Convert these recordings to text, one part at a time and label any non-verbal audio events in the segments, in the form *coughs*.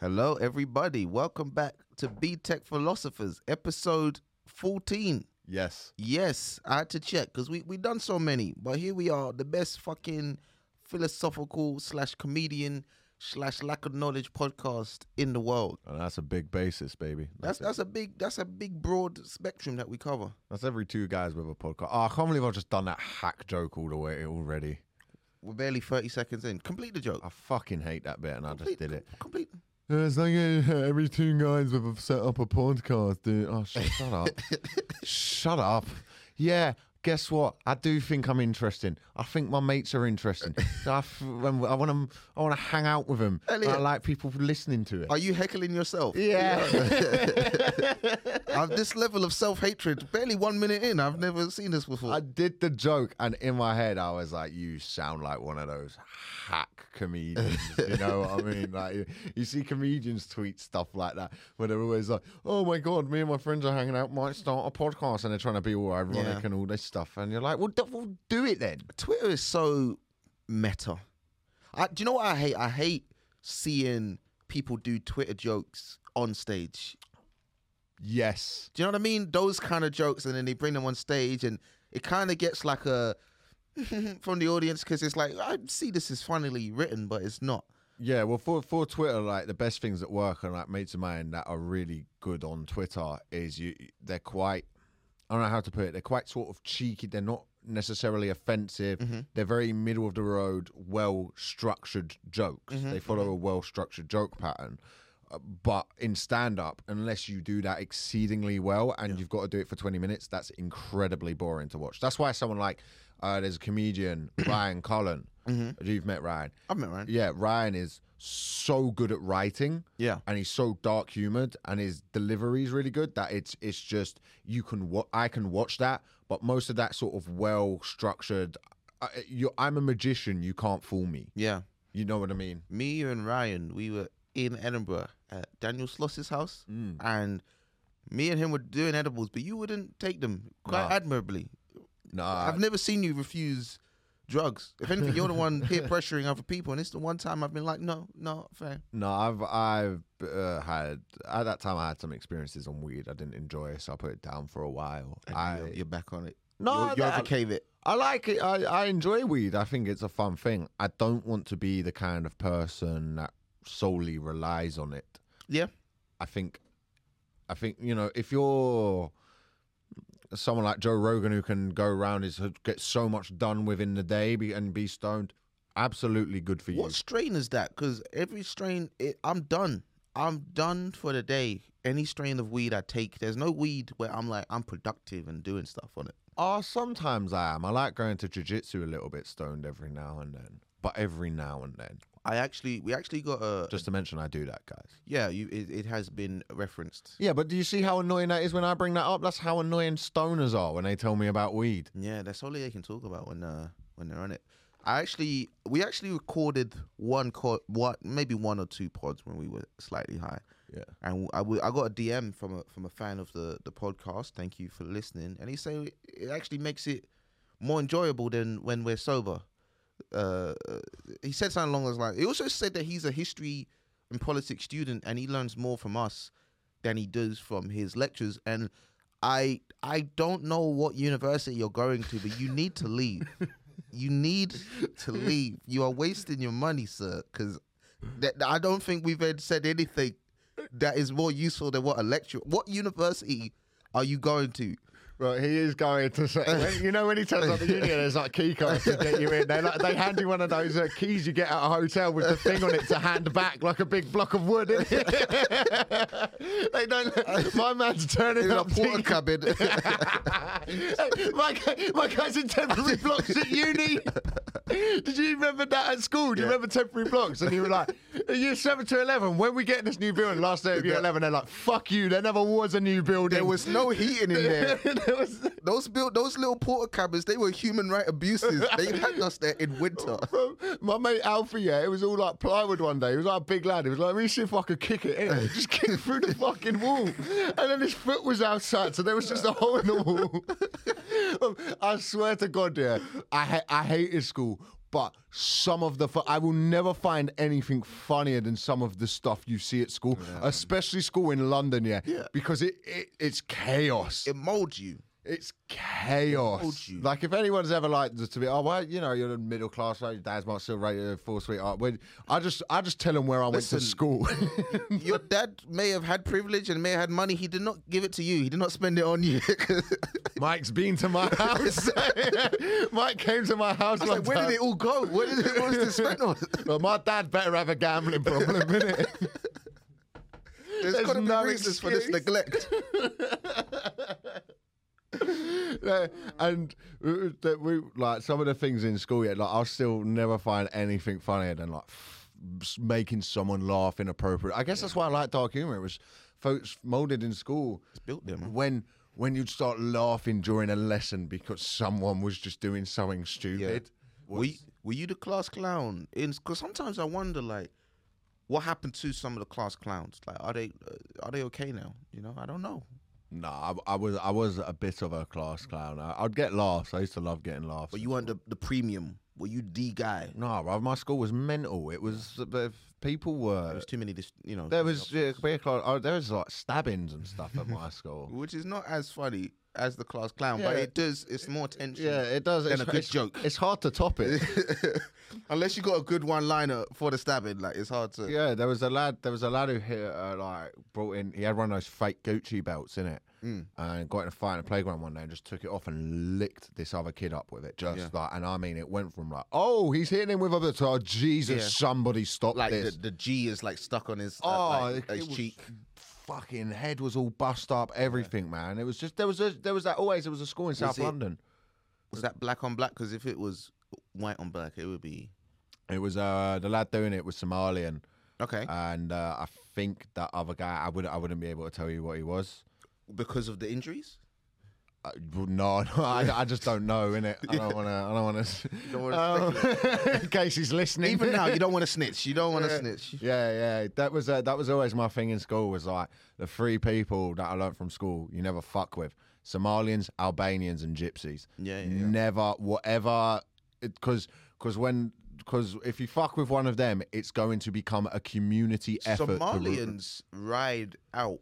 Hello, everybody. Welcome back to Btec Philosophers, episode 14. Yes. Yes, I had to check because we we done so many, but here we are, the best fucking philosophical slash comedian slash lack of knowledge podcast in the world. And that's a big basis, baby. That's That's that's a big that's a big broad spectrum that we cover. that's every two guys with a podcast. Oh, I can't believe I've just done that hack joke all the way already. We're barely 30 seconds in. Complete the joke. I fucking hate that bit, and I just did it. Complete. It's like uh, *laughs* every two guys have set up a podcast. Dude. Oh, shut up. *laughs* shut up. Yeah. Guess what? I do think I'm interesting. I think my mates are interesting. *laughs* I, f- when I want them. I want to hang out with them. I like people listening to it. Are you heckling yourself? yeah. *laughs* *laughs* I've this level of self hatred, barely one minute in. I've never seen this before. I did the joke, and in my head, I was like, "You sound like one of those hack comedians." you know what I mean? Like, you, you see comedians tweet stuff like that, where they're always like, "Oh my god, me and my friends are hanging out, might start a podcast," and they're trying to be all ironic Yeah. and all this stuff, and you're like, "Well, do, well, do it then." Twitter is so meta. I, do you know what I hate? I hate seeing people do Twitter jokes on stage. Yes, Do you know what I mean? Those kind of jokes, and then they bring them on stage, and it kind of gets like a *laughs* from the audience because it's like I see this is funnily written, but it's not. yeah. Well, for for Twitter, like the best things that work, and like mates of mine that are really good on Twitter is you. They're quite. I don't know how to put it. They're quite sort of cheeky. They're not necessarily offensive. They're very middle of the road, well structured jokes. They follow a well structured joke pattern. Uh, But in stand up, unless you do that exceedingly well and you've got to do it for 20 minutes, that's incredibly boring to watch. That's why someone like, uh, there's a comedian, *clears throat* Ryan Cullen. You've met Ryan. I've met Ryan. Yeah, Ryan is so good at writing Yeah. and he's so dark humored and his delivery is really good that it's it's just you can wa- I can watch that but most of that sort of well structured uh, you I'm a magician you can't fool me Yeah. you know what I mean me you and Ryan, we were in Edinburgh at Daniel Sloss's house, mm. and me and him were doing edibles, but you wouldn't take them quite No. admirably. no I've never seen you refuse drugs. If anything, you're the one *laughs* peer pressuring other people, and it's the one time I've been like, no, no, fair. no I've I've uh, had at that time I had some experiences on weed I didn't enjoy so I put it down for a while I you're, you're back on it. No, you, you overcame it. I like it. I, I enjoy weed. I think it's a fun thing. I don't want to be the kind of person that solely relies on it. Yeah, I think, I think you know, if you're someone like Joe Rogan who can go around is get so much done within the day be, and be stoned, absolutely good for you. what strain is that? Because every strain, it, I'm done. I'm done for the day. Any strain of weed I take, there's no weed where I'm like I'm productive and doing stuff on it. Oh, sometimes I am. I like going to jujitsu a little bit stoned every now and then, but every now and then. I actually, we actually got a Just to mention, I do that, guys. Yeah, you, it, it has been referenced. Yeah, but do you see how annoying that is when I bring that up? That's how annoying stoners are when they tell me about weed. Yeah, that's all they can talk about when uh, when they're on it. I actually, we actually recorded one co- what maybe one or two pods when we were slightly high, Yeah. and I, w- I got a DM from a from a fan of the the podcast. Thank you for listening, and he said it actually makes it more enjoyable than when we're sober. Uh, he said something along those lines. He also said that he's a history and politics student, and he learns more from us than he does from his lectures. And I I don't know what university you're going to, but you need to leave. you need to leave. You are wasting your money, sir. Because I don't think we've said anything that is more useful than what a lecture. What university are you going to? Right, he is going to say, when- you know, when he turns up the union, there's like key cards to get you in. They like, they hand you one of those uh, keys you get at a hotel with the thing on it to hand back like a big block of wood. *laughs* they don't. My man's turning In a up. porter tea- cabin. *laughs* My, my guy's in temporary blocks at uni. Did you remember that at school? Do you remember temporary blocks? And you were like, year 7 to 11, when we get this new building? Last day of year 11, they're like, fuck you, there never was a new building. there was no heating in there. *laughs* Was- *laughs* Those built those little Portakabins, they were human right abuses. They had us there in winter. *laughs* My mate Alfie, yeah, it was all like plywood one day. He was like a big lad. He was like, let me see if I could kick it in. Just kicked through the fucking wall. And then his foot was outside, so there was just a hole in the wall. *laughs* I swear to God, yeah, I, ha- I hated school. But some of the fu- I will never find anything funnier than some of the stuff you see at school, especially school in London. Yeah, Yeah. because it, it it's chaos. It molds you. It's chaos. Like if anyone's ever like to be, oh well, you know, you're in middle class, right? Your dad's might still rate you full sweetheart. When I just, I just tell them where I went to school. *laughs* Your dad may have had privilege and may have had money. He did not give it to you. He did not spend it on you. *laughs* Mike's been to my house. *laughs* Mike came to my house. Like, where time. did it all go? Where did it, what was it spent on? Well, my dad better have a gambling problem, innit? There's, There's got to be no reasons for this neglect. And uh, that we like some of the things in school. yet. like I'll still never find anything funnier than like f- making someone laugh inappropriate. I guess that's why I like dark humor. It was folks molded in school It's built there, man. when when you'd start laughing during a lesson because someone was just doing something stupid. Were you, were you the class clown? Because sometimes I wonder, like, what happened to some of the class clowns? Like, are they uh, are they okay now? You know, I don't know. No, I, I was I was a bit of a class clown. I, I'd get laughs. I used to love getting laughs. But you weren't the, the premium. Were you the guy? no, bro, my school was mental. It was people were There was too many, dis- you know. there was yeah, class- oh, there was like stabbings and stuff at my *laughs* school. which is not as funny as the class clown, but it does. It's more tension. Yeah, it does. Than It's a good it's- joke. It's hard to top it. *laughs* Unless you got a good one-liner for the stabbing, like it's hard to. yeah, there was a lad. There was a lad who hit, uh, like brought in. He had one of those fake Gucci belts in it, Mm. and got in a fight in a playground one day and just took it off and licked this other kid up with it. Just Yeah. like, and I mean, it went from like, oh, he's hitting him with a to oh, Jesus, Yeah. somebody stop Like the, this. the G is like stuck on his, uh, Oh, like, his was- cheek. Fucking head was all bust up, everything, man. It was just there was a, there was that always there was a school in South it- London. Was that black on black? Because if it was white on black, it would be It was uh the lad doing it was Somalian, okay and uh, I think that other guy I would I wouldn't be able to tell you what he was. because of the injuries. Uh, well, no, no *laughs* I, I just don't know, innit? I don't want to. I don't want to. don't *laughs* in case he's listening. Even now, you don't want to *laughs* snitch. You don't want to snitch. Yeah, yeah. That was uh, that was always my thing in school. Was like the three people that I learned from school. You never fuck with Somalians, Albanians, and Gypsies. Yeah, yeah, yeah. Never, whatever. Because because when because if you fuck with one of them, it's going to become a community effort. Somalians ride out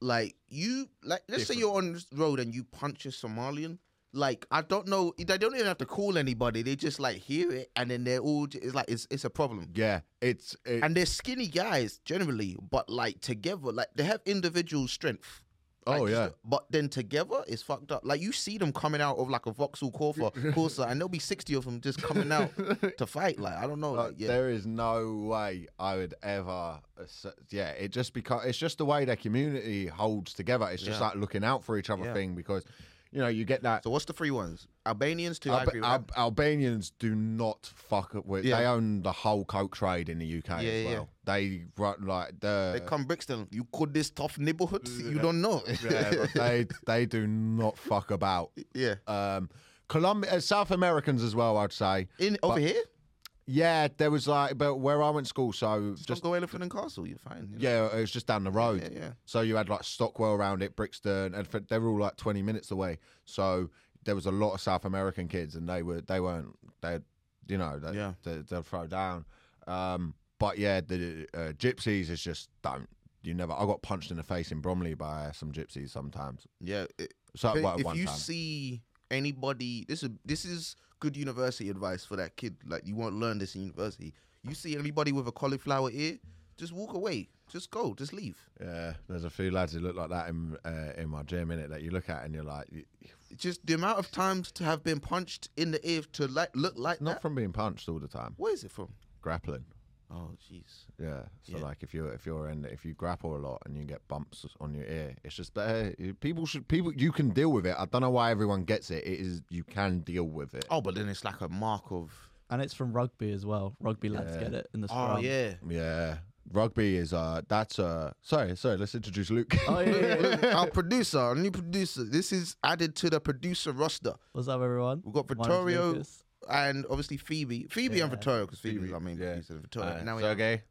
like you. Like let's say you're on the road and you punch a Somalian. Like I don't know, they don't even have to call anybody. They just like hear it, and then they're all. It's like it's it's a problem. yeah, it's it, And they're skinny guys generally, but like together, like they have individual strength. Like, Oh, yeah. but then together it's fucked up. Like you see them coming out of like a Vauxhall Corsa, *laughs* Corsa and there'll be sixty of them just coming out to *laughs* fight. Like I don't know. Like, Like, yeah, There is no way I would ever. Uh, yeah, it just because it's just the way their community holds together. It's just Yeah. like looking out for each other Yeah. thing because, you know, you get that. So what's the three ones? Albanians too. I Alba- agree with Al-. Albanians do not fuck up with. Yeah. They own the whole coke trade in the UK Yeah, as yeah, well. They run like the. They come Brixton. You could this tough neighborhood. You don't know. yeah, but *laughs* they they do not fuck about. yeah. Um, Colombia, uh, South Americans as well. I'd say. In over here, Yeah, there was like, but where I went to school, so just, just go Elephant and Castle. You're fine. you know? yeah, it was just down the road. yeah, yeah. So you had like Stockwell around it, Brixton, and they were all like twenty minutes away. So there was a lot of South American kids, and they were they weren't they, you know, they, Yeah. they, they'll throw down. Um, but yeah, the uh, gypsies is just don't. You never. I got punched in the face in Bromley by some gypsies sometimes. Yeah. it- So well, if you time. see anybody, this is this is good university advice for that kid. Like you won't learn this in university. You see anybody with a cauliflower ear, just walk away. Just go. Just leave. yeah, there's a few lads who look like that in uh, in my gym in it that you look at and you're like, Just the amount of times to have been punched in the ear to like look like not that. from being punched all the time. Where is it from? Grappling. Oh, jeez. Yeah. So Yeah. like if you're if you're in if you grapple a lot and you get bumps on your ear, it's just better. People should people you can deal with it. I don't know why everyone gets it. It is you can deal with it. Oh, but then it's like a mark of. And it's from rugby as well. Rugby lads Yeah. get it in the Oh yeah. Yeah. Rugby is uh that's uh sorry sorry let's introduce Luke. Oh yeah, yeah, yeah. *laughs* our producer, our new producer. This is added to the producer roster. What's up, everyone? We've got My Vittorio Lucas. And obviously Phoebe. Phoebe and Yeah. Vittorio, because Phoebe's Phoebe, our mean, yeah. producer. Vittorio. Uh, now we Sergey.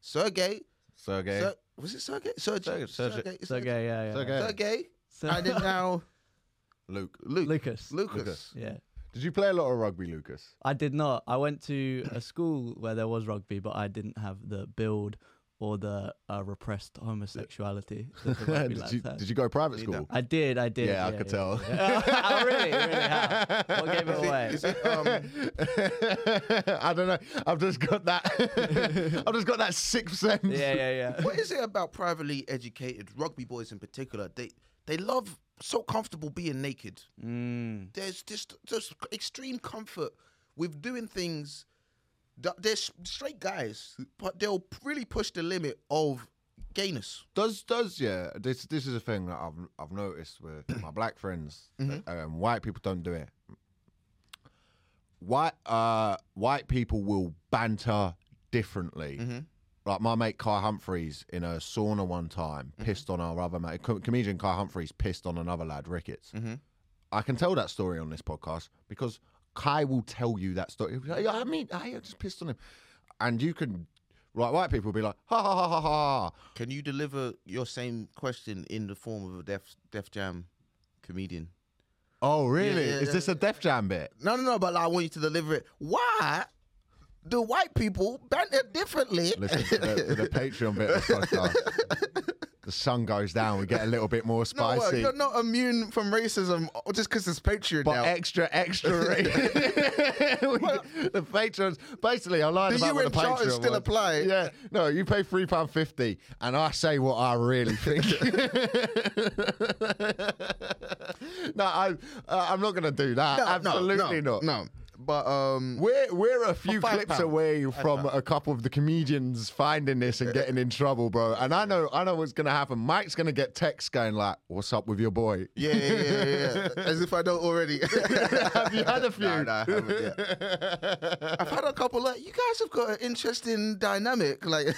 Sergey. Sergey. Ser- was it Sergey? Sergey. Sergey- Sergey- Sergey. Sergey, yeah, yeah. Sergey. Sergey. So- And then now *laughs* Luke. Luke. Lucas. Lucas. Lucas. Yeah. Did you play a lot of rugby, Lucas? I did not. I went to a school where there was rugby, but I didn't have the build or the uh, repressed homosexuality *laughs* that the did, lads you, had. did you go private school? I did, I did. Yeah, I could tell. yeah. *laughs* oh, really? Really? How? What gave it *laughs* Is it- away? is it, um, I don't know. I've just got that. I've just got that sixth sense. yeah, yeah, yeah. what is it about privately educated rugby boys in particular? They they love so comfortable being naked. Mm. There's just just extreme comfort with doing things. They're straight guys, but they'll really push the limit of gayness. Does does yeah? This this is a thing that I've I've noticed with *coughs* my black friends. Mhm. Um, white people don't do it. White uh white people will banter differently. Mm-hmm. Like my mate Kai Humphreys in a sauna one time pissed on our other mate. Com- comedian Kai Humphreys pissed on another lad, Ricketts. Mhm. I can tell that story on this podcast because Kai will tell you that story. Like, I mean, I just pissed on him, and you can. Right, white people will be like, ha ha ha ha ha. Can you deliver your same question in the form of a Def Def Jam comedian? Oh, really? yeah, Is yeah. this a Def Jam bit? No, no, no. But like, I want you to deliver it. Why do white people banter differently? Listen to the, to the Patreon bit of the *laughs* podcast. The sun goes down, we get a little bit more *laughs* No, well, spicy. you're not immune from racism just because it's Patreon but now. extra, extra. *laughs* rate. *laughs* the patrons, basically, I lied The about what the charters Patreon still was. apply. Yeah, no, you pay three pound fifty, and I say what I really think. no, I, uh, I'm not going to do that. No, no, Absolutely no, not. No, but um, We're we're a few clips pound. away from a couple of the comedians finding this and getting in trouble, bro. And I know I know what's gonna happen. Mike's gonna get texts going like, "What's up with your boy?" yeah, yeah, yeah, yeah. *laughs* As if I don't already. *laughs* Have you had a *laughs* few? No, no, I haven't yet. I've had a couple. Like you guys have got an interesting dynamic. Like,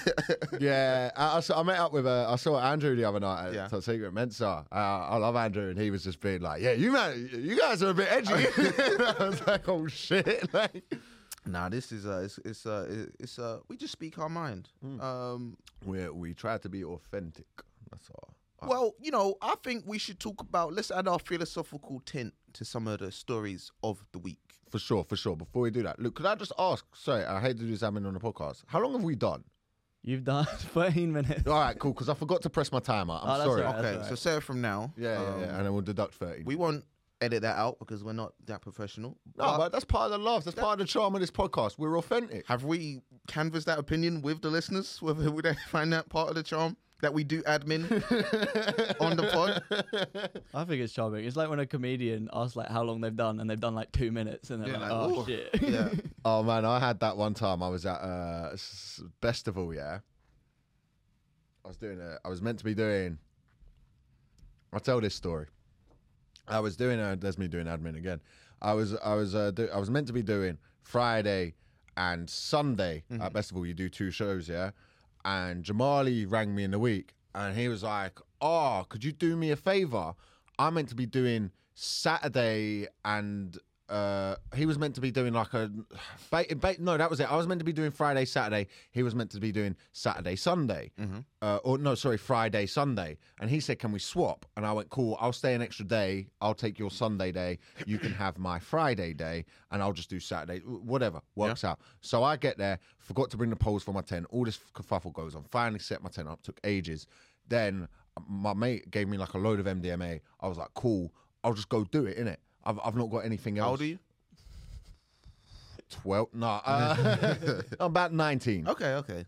yeah, I, I, saw, I met up with uh, I saw Andrew the other night at Yeah. Secret Mensa. Uh, I love Andrew, and he was just being like, "Yeah, you man, you guys are a bit edgy." I was like, "Oh shit!" *laughs* Like, nah, this is uh, it's it's uh, it's uh, we just speak our mind. Um, we we try to be authentic. That's all. well, you know, I think we should talk about. Let's add our philosophical tint to some of the stories of the week. For sure, for sure. Before we do that, look, could I just ask? Sorry, I hate to do this I'm in on the podcast. How long have we done? You've done *laughs* 13 minutes. All right, cool. Because I forgot to press my timer. I'm Oh, sorry. all right. Okay, That's so say it from now. Yeah, yeah, Um, yeah. And then we'll deduct 30. We won't edit that out because we're not that professional. no, but that's part of the love. That's part of the charm of this podcast. We're authentic. Have we canvassed that opinion with the listeners? *laughs* Whether would they find that part of the charm that we do admin *laughs* on the pod? I think it's charming. It's like when a comedian asks like how long they've done, and they've done like two minutes, and they're Yeah, like, like, "Oh ooh. shit." *laughs* Yeah. Oh man, I had that one time. I was at uh, s- festival. Yeah, I was doing it. I was meant to be doing. I'll tell this story. I was doing. A, there's me doing admin again. I was. I was. Uh, do, I was meant to be doing Friday and Sunday at mm-hmm. festival. You do two shows, yeah. And Jamali rang me in the week, and he was like, "Oh, could you do me a favor? I'm meant to be doing Saturday and." Uh, he was meant to be doing like a, ba- ba- no, that was it. I was meant to be doing Friday, Saturday. He was meant to be doing Saturday, Sunday, uh, or no, sorry, Friday, Sunday. And he said, "Can we swap?" And I went, "Cool. I'll stay an extra day. I'll take your Sunday day. You can have my Friday day, and I'll just do Saturday. Whatever works out." So I get there, forgot to bring the poles for my tent. All this kerfuffle goes on. Finally set my tent up. Took ages. Then my mate gave me like a load of MDMA. I was like, "Cool. I'll just go do it." In it. I've, I've not got anything else. How old are you? 12 no uh, *laughs* i'm about 19 Okay, okay.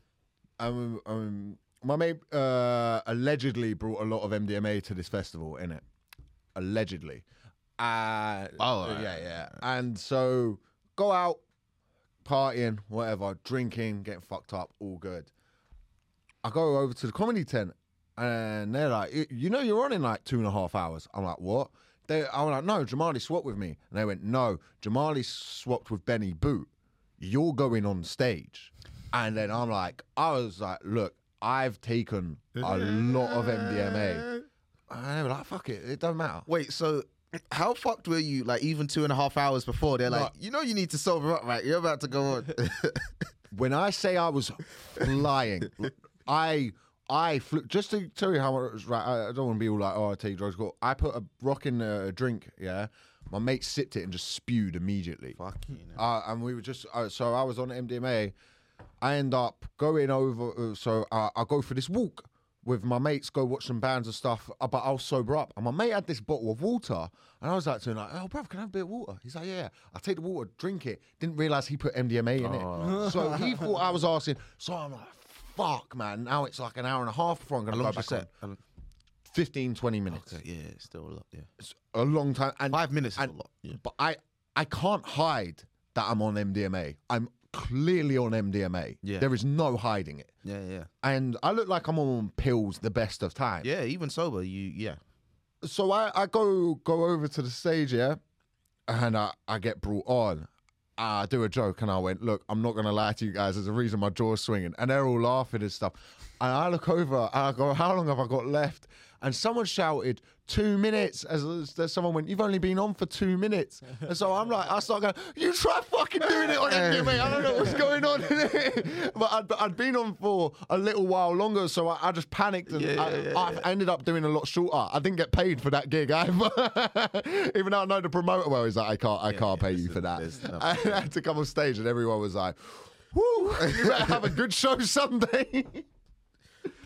um, um, my mate uh, allegedly brought a lot of mdma to this festival in it allegedly. Uh, Oh, yeah right, yeah. And so go out partying whatever drinking getting fucked up all good. I go over to the comedy tent and they're like you know you're on in like two and a half hours. I'm like what they, I was like, no, Jamali swapped with me. And they went, no, Jamali swapped with Benny Boot. You're going on stage. And then I'm like, I was like, look, I've taken a lot of MDMA. And they were like, fuck it, it doesn't matter. Wait, so how fucked were you? Like even two and a half hours before, they're like, you know, you need to sober up, right? You're about to go on. *laughs* When I say I was flying, I I flew, just to tell you how much right. I, I don't want to be all like, oh, I take drugs. Go. I put a rock in a drink, yeah. My mate sipped it and just spewed immediately. Fucking hell. Uh, and we were just uh, so I was on MDMA. I end up going over. Uh, so uh, I go for this walk with my mates, go watch some bands and stuff. Uh, but I was sober up, and my mate had this bottle of water, and I was like to him like, "Oh, bruv, can I have a bit of water?" He's like, "Yeah." I take the water, drink it. Didn't realize he put MDMA in it, so he thought I was asking. So I'm like, "Fuck, man!" Now it's like an hour and a half before I'm gonna long go back on. set? 15, 20 minutes. Okay, yeah, it's still a lot. Yeah, It's a long time. And five minutes is and- a lot. Yeah. but I I can't hide that I'm on MDMA. I'm clearly on MDMA. Yeah. There is no hiding it. Yeah, yeah, And I look like I'm on pills the best of times. yeah. Even sober, you yeah. So I, I go go over to the stage, yeah, and I, I get brought on. Ah, I do a joke and I went, look, I'm not gonna lie to you guys. There's a reason my jaw's swinging, and they're all laughing and stuff. And I look over and I go, how long have I got left? And someone shouted, two minutes. As, as someone went, you've only been on for two minutes. And so I'm like, I start going, you try fucking doing it on *laughs* MDMA. I don't know what's going on. *laughs* but I'd, I'd been on for a little while longer, so I, I just panicked and Yeah, I, yeah, yeah, I ended up doing a lot shorter. I didn't get paid for that gig *laughs* either. Even though I know the promoter well, he's like, I can't, I can't pay you for that. I had to come on stage, and everyone was like, "Woo, you better have a good show Sunday."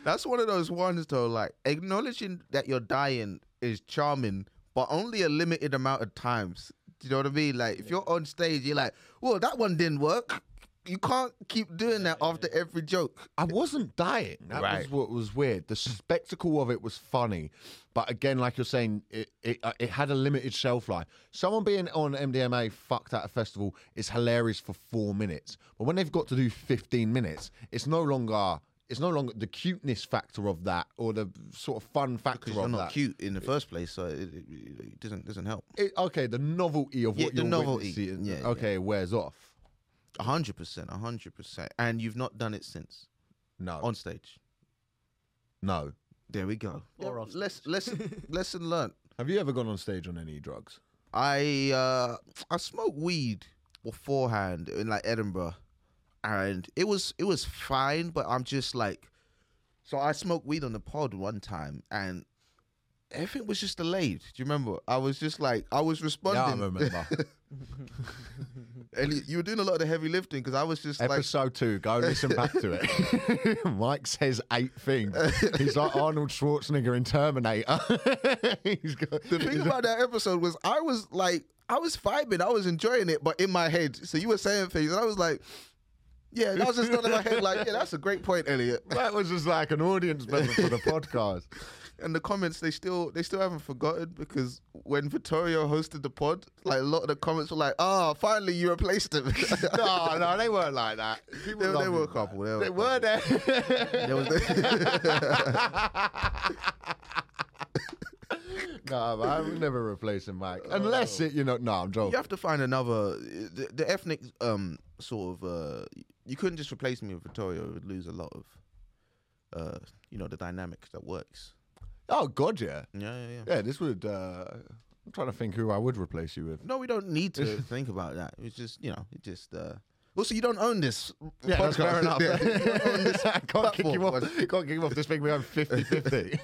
That's one of those ones though. Like acknowledging that you're dying is charming, but only a limited amount of times. Do you know what I mean? Like if you're on stage, you're like, "Well, that one didn't work." You can't keep doing that after every joke. I wasn't dying. That Right. was what was weird. The spectacle of it was funny, but again, like you're saying, it it, uh, it had a limited shelf life. Someone being on MDMA fucked at a festival is hilarious for four minutes, but when they've got to do 15 minutes, it's no longer. It's no longer the cuteness factor of that, or the sort of fun factor Because of you're not that. cute in the first place, so it, it, it doesn't doesn't help. It, okay, the novelty of Yeah, what the you're novelty. witnessing, Yeah, yeah. okay, wears off. A hundred percent, a hundred percent, and you've not done it since No, on stage. no. There we go. Or off Less, lesson, *laughs* lesson learned. Have you ever gone on stage on any drugs? I uh I smoked weed beforehand in like Edinburgh, and it was it was fine, but I'm just like, so I smoked weed on the pod one time, and everything was just delayed. Do you remember? I was just like, I was responding. Yeah, I remember. *laughs* *laughs* and you were doing a lot of the heavy lifting because I was just like, Episode two, go listen back to it. *laughs* Mike says eight things. He's like Arnold Schwarzenegger in Terminator. He's got, the thing about that episode was I was like, I was vibing, I was enjoying it, but in my head. So you were saying things, and I was like. Yeah, that was just not in my head. Like, yeah, that's a great point, Elliot. *laughs* that was just like an audience member for the podcast. *laughs* and the comments they still they still haven't forgotten because when Vittorio hosted the pod, like a lot of the comments were like, "Ah, finally you replaced him." *laughs* No, no, they weren't like that. People They- they were a couple, they They were were there. There was no, man, I would never replace him, Mike. Unless it, you know, no, I'm joking. you have to find another the, the ethnic um sort of uh you couldn't just replace me with Vittorio. It would lose a lot of uh you know the dynamic that works. Oh God, yeah, Yeah, yeah, yeah. yeah. This would. uh I'm trying to think who I would replace you with. No, we don't need to *laughs* think about that. It's just you know, it just uh also you don't own this. Yeah, that's podcast. fair *laughs* enough. Yeah, you don't own this *laughs* I can't kick you off. Can't kick you off this thing. We have 50-50.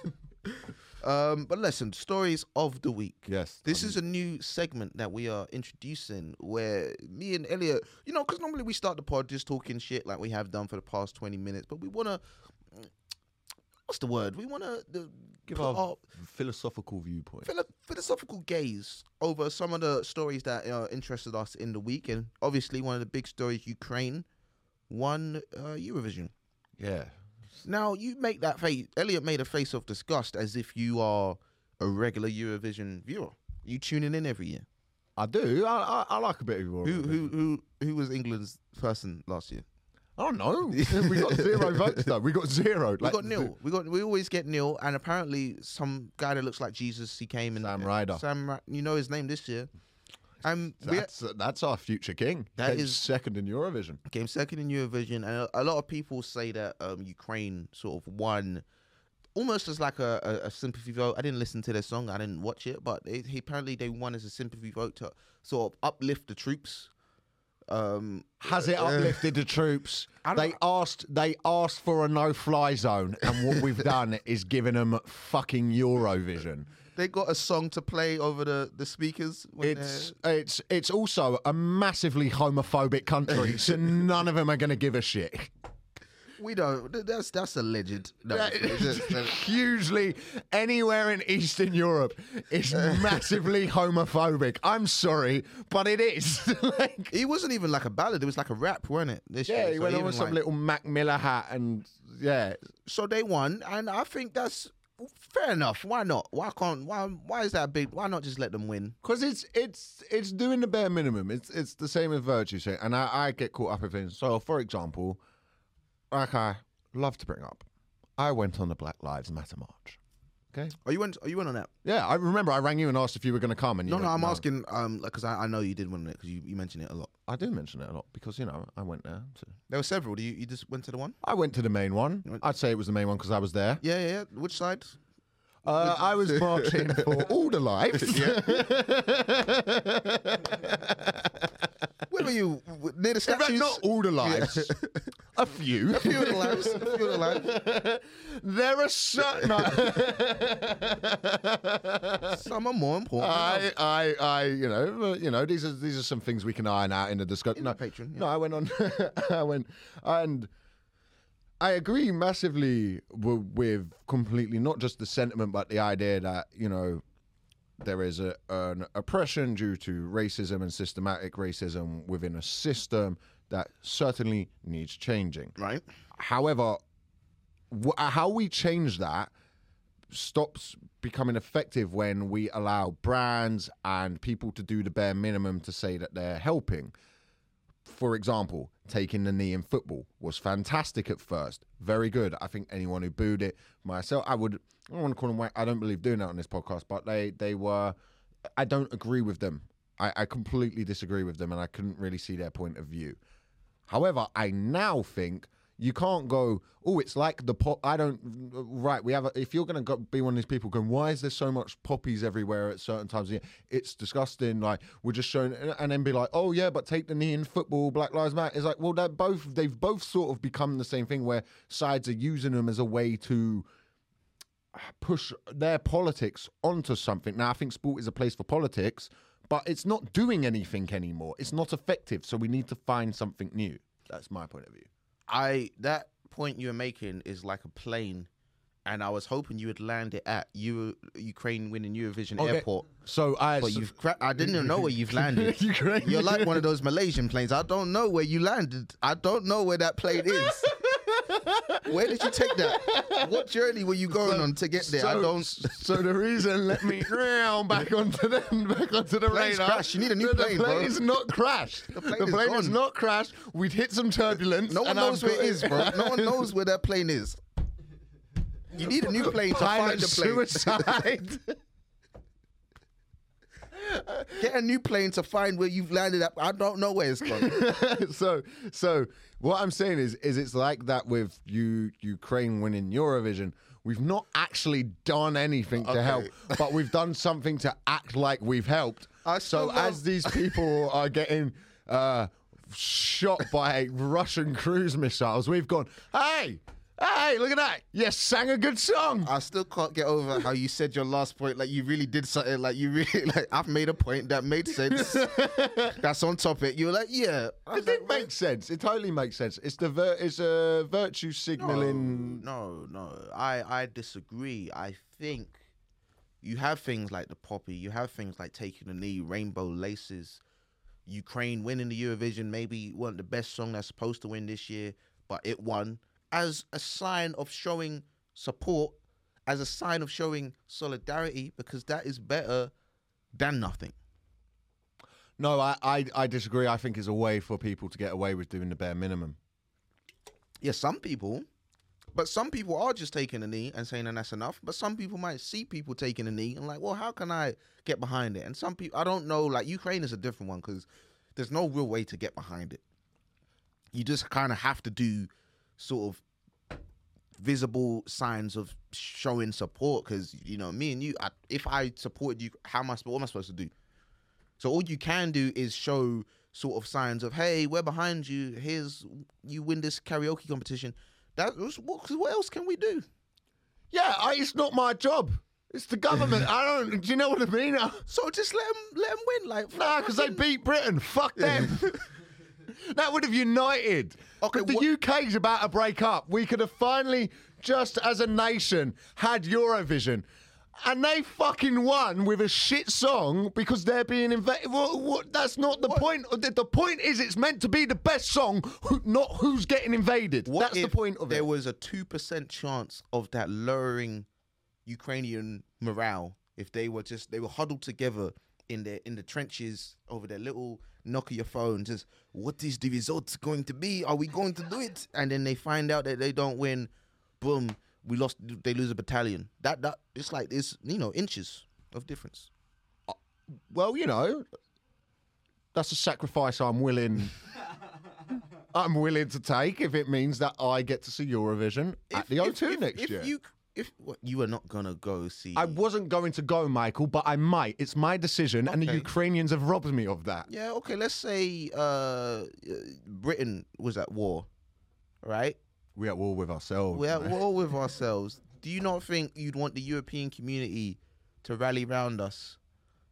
Um, but listen, stories of the week. yes. This is a new segment that we are introducing where me and Elliot, you know, because normally we start the pod just talking shit like we have done for the past 20 minutes, but we want to, what's the word? We want to give our our philosophical viewpoint. philo- philosophical gaze over some of the stories that uh, interested us in the week. And obviously, one of the big stories, Ukraine won uh, Eurovision. Yeah. Now, you make that face, Elliot made a face of disgust as if you are a regular Eurovision viewer. You tuning in every year. I do. I, I, I like a bit of Who Eurovision. who who who was England's person last year? I don't know. we got zero *laughs* votes though. We got zero. We got nil. We got we always get nil. and apparently some guy that looks like Jesus. He came and Sam uh, Ryder. Sam, you know his name this year. Um, we That's that's our future king. That Came is- second in Eurovision. came second in Eurovision, and a, a lot of people say that um, Ukraine sort of won, almost as like a, a, a sympathy vote. I didn't listen to their song, I didn't watch it, but it, he, apparently they won as a sympathy vote to sort of uplift the troops. Um, Has it uplifted the troops? *laughs* They asked. They asked for a no-fly zone, and what we've *laughs* done is given them fucking Eurovision. They got a song to play over the the speakers. when It's it's it's also a massively homophobic country, *laughs* so none of them are going to give a shit. we don't. th- That's that's alleged. No, That- it's just- *laughs* that- hugely anywhere in Eastern Europe is *laughs* massively homophobic. I'm sorry, but it is. like, it wasn't even like a ballad. It was like a rap, wasn't it? This yeah, year? he So went on with some like- little Mac Miller hat, and yeah, So they won, and I think that's fair enough. Why not? Why can't? Why? Why is that big? Why not just let them win? because it's it's it's doing the bare minimum. It's it's the same as virtue saying, and I, I get caught up in things. So, for example, like I love to bring up, I went on the Black Lives Matter march. Okay. Are you went? Are you went on that? Yeah, I remember I rang you and asked if you were going to come, and you No, no. went, I'm asking, um, because I, I know you did win it because you, you mentioned it a lot. I do mention it a lot because you know I went there. To, There were several. Do you, you just went to the one? I went to the main one. I'd say it was the main one because I was there. Yeah, yeah. yeah. Which side? Uh, I was marching for *laughs* all the lives. *laughs* Where were you? W- Near the In fact, statues? not all the lives. *laughs* A few. A few of the lives. A few of the lives. there are certain. Some are more important. I. I, I, you know, uh, you know, these are these are some things we can iron out in the discussion. In No, the Patreon, yeah. no, I went on, *laughs* I went, and I agree massively w- with completely not just the sentiment, but the idea that you know there is a, an oppression due to racism and systematic racism within a system that certainly needs changing. Right. However, wh- uh, how we change that stops becoming effective when we allow brands and people to do the bare minimum to say that they're helping. For example, taking the knee in football was fantastic at first, very good. I think anyone who booed it, myself, I would. I don't want to call them. I don't believe doing that on this podcast, but they they were. I don't agree with them. I, I completely disagree with them, and I couldn't really see their point of view. However, I now think you can't go, oh, it's like the pop. I don't. Right, we have. A, if you're going to be one of these people going, why is there so much poppies everywhere at certain times? It's disgusting. Like we're just showing, and then be like, oh yeah, but take the knee in football. Black Lives Matter. It's like, well, they're both. They've both sort of become the same thing, where sides are using them as a way to push their politics onto something. Now, I think sport is a place for politics, but it's not doing anything anymore. It's not effective, so we need to find something new. That's my point of view. I that point you were making is like a plane, and I was hoping you would land it at Ukraine winning Eurovision Okay. airport. So I, But you've cra- I didn't even know where you've *laughs* landed. *laughs* Ukraine. You're like one of those Malaysian planes. I don't know where you landed. I don't know where that plane is. *laughs* *laughs* Where did you take that? What journey were you going on to get there? I don't. *laughs* so the reason let me *laughs* back onto the back onto the Plane's radar. crashed. You need a new the, plane, The bro. plane is not crashed. The plane plane, is is, not crashed. We'd hit some turbulence. No one knows I've where it is, bro. No one knows where that plane is. You need a new plane to find the plane. suicide. *laughs* Get a new plane to find where you've landed at. I don't know where it's gone. *laughs* so so what I'm saying is is it's like that with you Ukraine winning Eurovision. We've not actually done anything to help, *laughs* but we've done something to act like we've helped. So love- as these people are getting uh, shot by Russian cruise missiles, we've gone, hey, hey, look at that! You sang a good song. I still can't get over how you said your last point. Like you really did something. Like you really *laughs* like. I've made a point that made sense. *laughs* That's on topic. You were like, yeah. It did like, make sense. It totally makes sense. It's the vir- it's a virtue signaling. No, no, I I disagree. I think you have things like the poppy. You have things like taking the knee, rainbow laces. Ukraine winning the Eurovision maybe wasn't the best song that's supposed to win this year, but it won as a sign of showing support, as a sign of showing solidarity, because that is better than nothing. No, I, I I disagree. I think it's a way for people to get away with doing the bare minimum. Yeah, some people, but some people are just taking a knee and saying, and that's enough. But some people might see people taking a knee and like, well, how can I get behind it? And some people, I don't know, like Ukraine is a different one because there's no real way to get behind it. You just kind of have to do sort of visible signs of showing support because you know me and you. I, if I supported you, how am I? What am I supposed to do? So all you can do is show sort of signs of, hey, we're behind you. Here's you win this karaoke competition. That what, what else can we do? Yeah, I, it's not my job It's the government. *laughs* I don't. Do you know what I mean? So just let them let them win. Like Nah, because they beat Britain. Fuck them. *laughs* that would have united. Okay, But the what- UK's about to break up. We could have finally, just as a nation, had Eurovision. And they fucking won with a shit song because they're being invaded. What, what, that's not the point. The, the point is, it's meant to be the best song, who, not who's getting invaded. What that's the point of there it. There was a two percent chance of that lowering Ukrainian morale if they were just they were huddled together in their in the trenches over their little Nokia phone, just what is the result going to be? Are we going to do it? And then they find out that they don't win. Boom, we lost. They lose a battalion. That that it's like this, you know, inches of difference. Uh, well, you know, that's a sacrifice I'm willing. *laughs* I'm willing to take if it means that I get to see Eurovision at the O2 if, next if year. you if what, you were not gonna go see, I wasn't going to go, Michael, but I might. It's my decision, and the Okay. Ukrainians have robbed me of that. Yeah, okay, let's say uh, uh, Britain was at war, right? We're at war with ourselves. We're at man. war with *laughs* ourselves. Do you not think you'd want the European community to rally round us?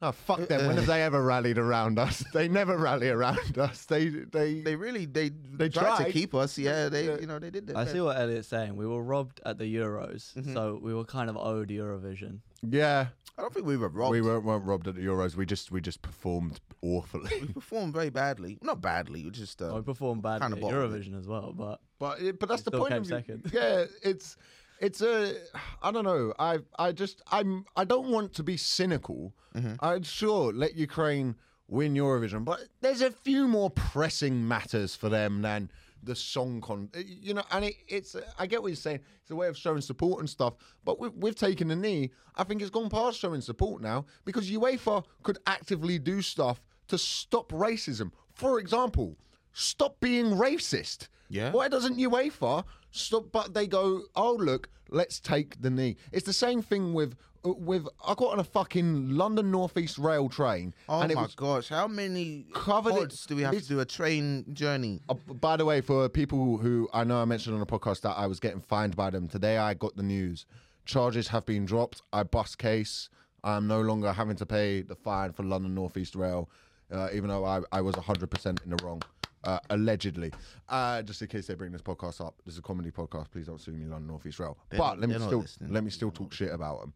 No, fuck them. When have they ever rallied around us? *laughs* They never rally around *laughs* us. They, they, They really, they, They tried, to keep us. Yeah, they, Yeah. you know, they did that. I see what Elliot's saying. We were robbed at the Euros, Mhm. so we were kind of owed Eurovision. yeah. I don't think we were robbed. We weren't, weren't robbed at the Euros. We just, we just performed awfully. We performed very badly. Not badly. We just. Uh, we performed badly kinda at bottled it. Eurovision as well, but But it, but that's the point. came Of, second. Yeah, it's it's a I don't know. I I just I'm I don't want to be cynical. Mhm. I'd sure let Ukraine win Eurovision, but there's a few more pressing matters for them than the song con. You know, and it, it's I get what you're saying. It's a way of showing support and stuff. But we've, we've taken a knee. I think it's gone past showing support now because UEFA could actively do stuff to stop racism. For example, stop being racist. Yeah. Why doesn't UEFA stop? But they go, oh look, let's take the knee. It's the same thing with uh, with. I got on a fucking London Northeast Rail train, oh and it my was. gosh, how many Covered it- do we have to do a train journey? Uh, by the way, for people who I know I mentioned on the podcast that I was getting fined by them today, I got the news. Charges have been dropped. I bust case. I'm no longer having to pay the fine for London Northeast Rail, uh, even though I, I was 100% in the wrong. Uh, allegedly, uh, just in case they bring this podcast up, this is a comedy podcast. Please don't sue me, London Northeast Rail. They're but let me still listening. let me still talk shit about them.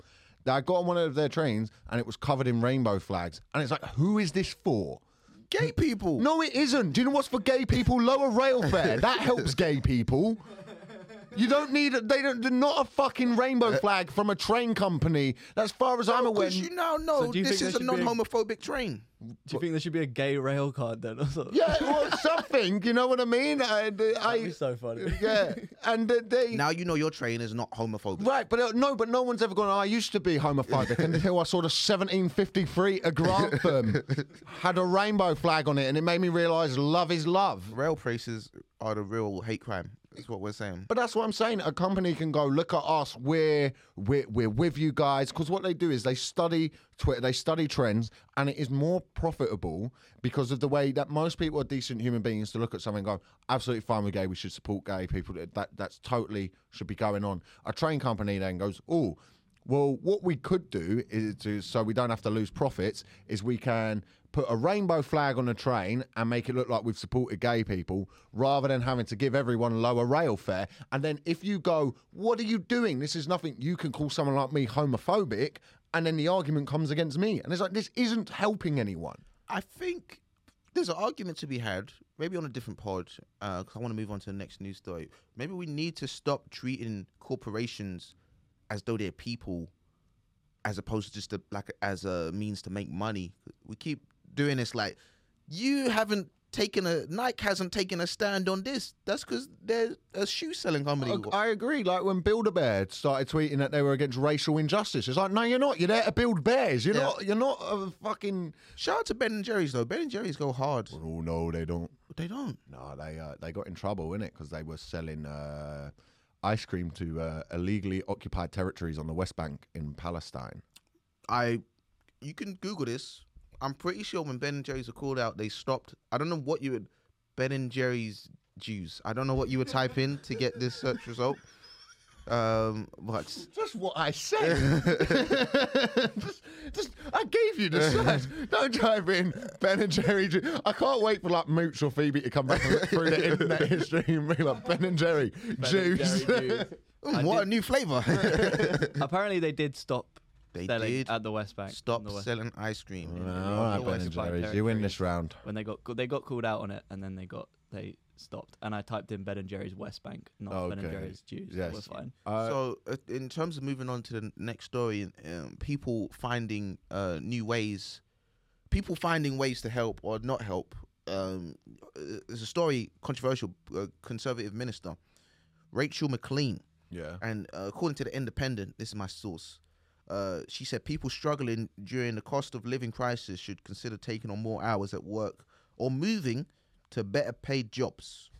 I got on one of their trains and it was covered in rainbow flags, and it's like, who is this for? Gay people. No, it isn't. Do you know what's for gay people? Lower rail fare. That helps gay people. *laughs* You don't need. A, they don't. They're not a fucking rainbow flag from a train company. As far as I'm aware. Because you now know So do you this think is there a should be a- non-homophobic train. do you think there should be a gay rail card then? Or something? Yeah, *laughs* well, something. You know what I mean? I, That'd be so funny. yeah, and uh, they. Now you know your train is not homophobic. Right, but uh, no, but no one's ever gone. "Oh, I used to be homophobic until I saw the 1753 at Grantham had a rainbow flag on it, and it made me realise love is love. Rail prices are the real hate crime. That's what we're saying. But that's what I'm saying. A company can go look at us. We're we're, we're with you guys because what they do is they study Twitter, they study trends, and it is more profitable because of the way that most people are decent human beings to look at something and go, absolutely fine with gay. We should support gay people. That that that's totally should be going on. A train company then goes, oh. Well, what we could do is to, so we don't have to lose profits, is we can put a rainbow flag on a train and make it look like we've supported gay people rather than having to give everyone lower rail fare. And then if you go, what are you doing? This is nothing. You can call someone like me homophobic. And then the argument comes against me. And it's like, this isn't helping anyone. I think there's an argument to be had, maybe on a different pod, uh, because I want to move on to the next news story. Maybe we need to stop treating corporations as though they're people, as opposed to just a, like as a means to make money. We keep doing this like you haven't taken a Nike hasn't taken a stand on this. That's because they're a shoe selling company. I, I agree. Like when Build-A-Bear started tweeting that they were against racial injustice, it's like, no, you're not. You're there to build bears. You're Yeah. not. You're not a fucking. Shout out to Ben and Jerry's though. Ben and Jerry's go hard. Oh no, they don't. They don't. No, they uh, they got in trouble in it because they were selling uh, ice cream to uh, illegally occupied territories on the West Bank in Palestine. I, you can Google this. I'm pretty sure when Ben and Jerry's were called out, they stopped. I don't know what you would, Ben and Jerry's Jews. I don't know what you would type in to get this search result. Um, but Just what I said. *laughs* just, just, I gave you the search. *laughs* Don't type in Ben and Jerry. I can't wait for like Mooch or Phoebe to come back and look through the internet history and be like Ben and Jerry juice. Jerry juice. *laughs* I what did- a new flavor! Apparently, they did stop they selling did at the West Bank. stop West- selling ice cream. in the All right, Ben and Jerry's. You win this round. when they got they got called out on it, and then they got they stopped. And I typed in Ben and Jerry's West Bank, not Ben and Jerry's Jews. Yes. We're fine. Uh, so, uh, in terms of moving on to the next story, um, people finding uh, new ways, people finding ways to help or not help. Um, uh, there's a story, controversial. Uh, conservative minister Rachel Maclean, yeah. and uh, according to the Independent, this is my source. Uh, she said people struggling during the cost of living crisis should consider taking on more hours at work or moving to better paid jobs.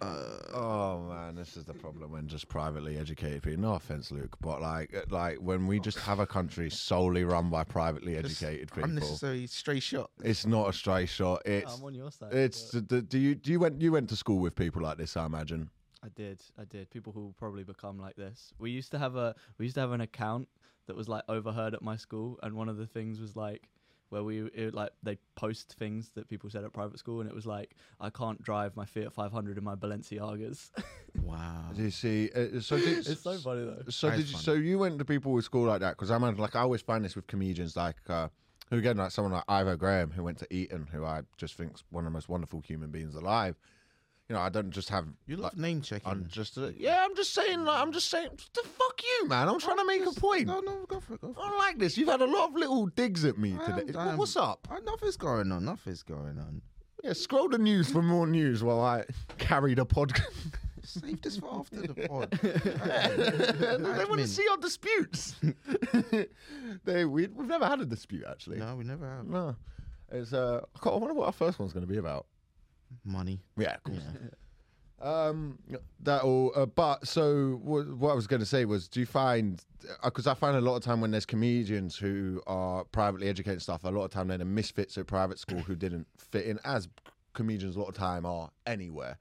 Uh, Oh man, this is the problem when just privately educated people. No offense, Luke, but like, uh, like when we just have a country solely run by privately educated people, unnecessary stray shot. it's not a straight shot. It's I'm on your side. it's. but the- Do you do you went you went to school with people like this? I imagine. I did. I did. People who will probably become like this. We used to have a we used to have an account that was like overheard at my school, and one of the things was like where we it, like they post things that people said at private school, and it was like I can't drive my Fiat 500 in my Balenciagas. *laughs* Wow. Do you see? Uh, so did, *laughs* it's so funny though. So That did you, funny. so you went to people with school like that? Because I imagine like I always find this with comedians like uh, who again like someone like Ivo Graham who went to Eton, who I just think's one of the most wonderful human beings alive. You know, I don't just have. You like, love name checking. I'm just uh, yeah. I'm just saying. Like, I'm just saying. The fuck you, man. I'm trying to make a point. No, no, go for it. Go for I don't like this. You've had a lot of little digs at me I today. am- am- What's up? Uh, nothing's going on. Nothing's going on. Yeah, scroll the news for more news while I carry the podcast. *laughs* Save this for after the pod. *laughs* *laughs* they want to see our disputes. they we, we've never had a dispute actually. No, we never have No. It's uh I I wonder what our first one's going to be about. Money. Yeah, of course. Yeah. *laughs* Um, that all. Uh, but so what, what I was going to say was, do you find because I find a lot of time when there's comedians who are privately educated stuff, a lot of time they're the misfits at private school who didn't fit in, as comedians a lot of time are anywhere.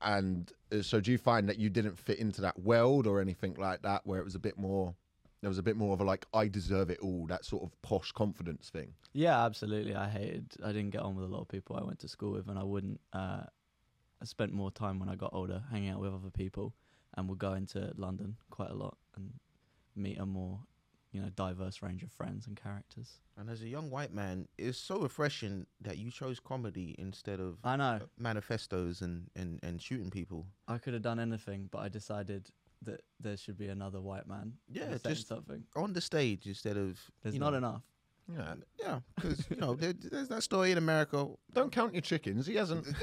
And uh, so, do you find that you didn't fit into that world or anything like that, where it was a bit more? There was a bit more of a like, I deserve it all, that sort of posh confidence thing. Yeah, absolutely. I hated. I didn't get on with a lot of people I went to school with, and I wouldn't. Uh, I spent more time when I got older hanging out with other people, and would go into London quite a lot and meet a more, you know, diverse range of friends and characters. And as a young white man, it's so refreshing that you chose comedy instead of I know. uh, manifestos and, and, and shooting people. I could have done anything, but I decided that there should be another white man. Yeah, just- something. On the stage instead of. There's not know, enough. Yeah. Yeah, because, you know, there, there's that story in America. Don't count your chickens. He hasn't. *laughs* *laughs*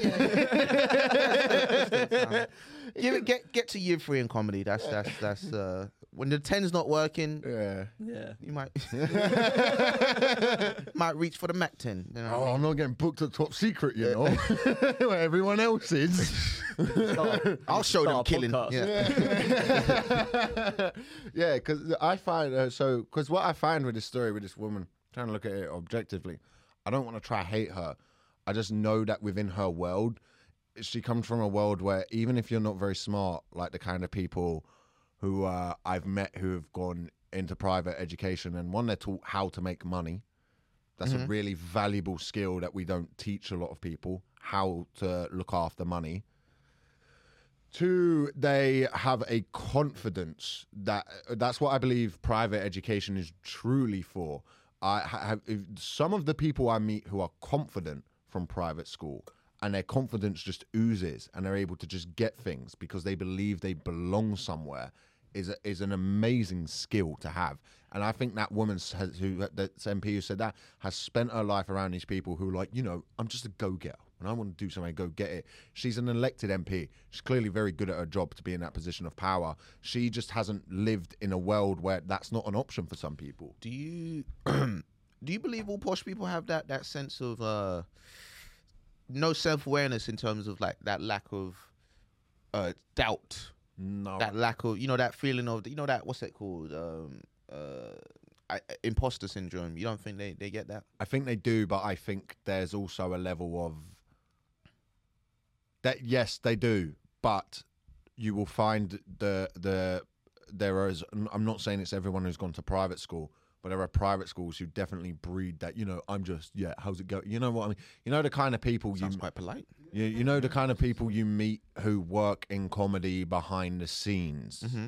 Give it, get get to year three in comedy. That's that's that's uh when the ten's not working, Yeah. Yeah. you might *laughs* might reach for the Mac ten. You know what I Oh, mean? I'm not getting booked at top secret, you know, where everyone else is. I'll show them killing. podcast. Yeah. *laughs* yeah, because I find uh, so because what I find with this story with this woman, trying to look at it objectively, I don't want to try hate her. I just know that within her world, she comes from a world where even if you're not very smart, like the kind of people who uh, I've met who have gone into private education and one, they're taught how to make money. That's a really valuable skill that we don't teach a lot of people how to look after money. Two, they have a confidence that that's what I believe private education is truly for. I have some of the people I meet who are confident from private school, and their confidence just oozes, and they're able to just get things because they believe they belong somewhere. Is a, is an amazing skill to have, and I think that woman has, who that MP who said that has spent her life around these people who like, you know, I'm just a go getter. and I want to do something, go get it. She's an elected MP. She's clearly very good at her job to be in that position of power. She just hasn't lived in a world where that's not an option for some people. Do you *clears throat* do you believe all posh people have that that sense of uh no self awareness in terms of like that lack of uh doubt, No, that lack of you know that feeling of you know that what's it called um uh I, imposter syndrome. You don't think they they get that? I think they do, but I think there's also a level of that. Yes, they do, but you will find the the there is. I'm not saying it's everyone who's gone to private school, but there are private schools who definitely breed that. You know, I'm just yeah. How's it go? You know what I mean? You know the kind of people you Sounds quite polite. you, you know the kind of people you meet who work in comedy behind the scenes Mm-hmm.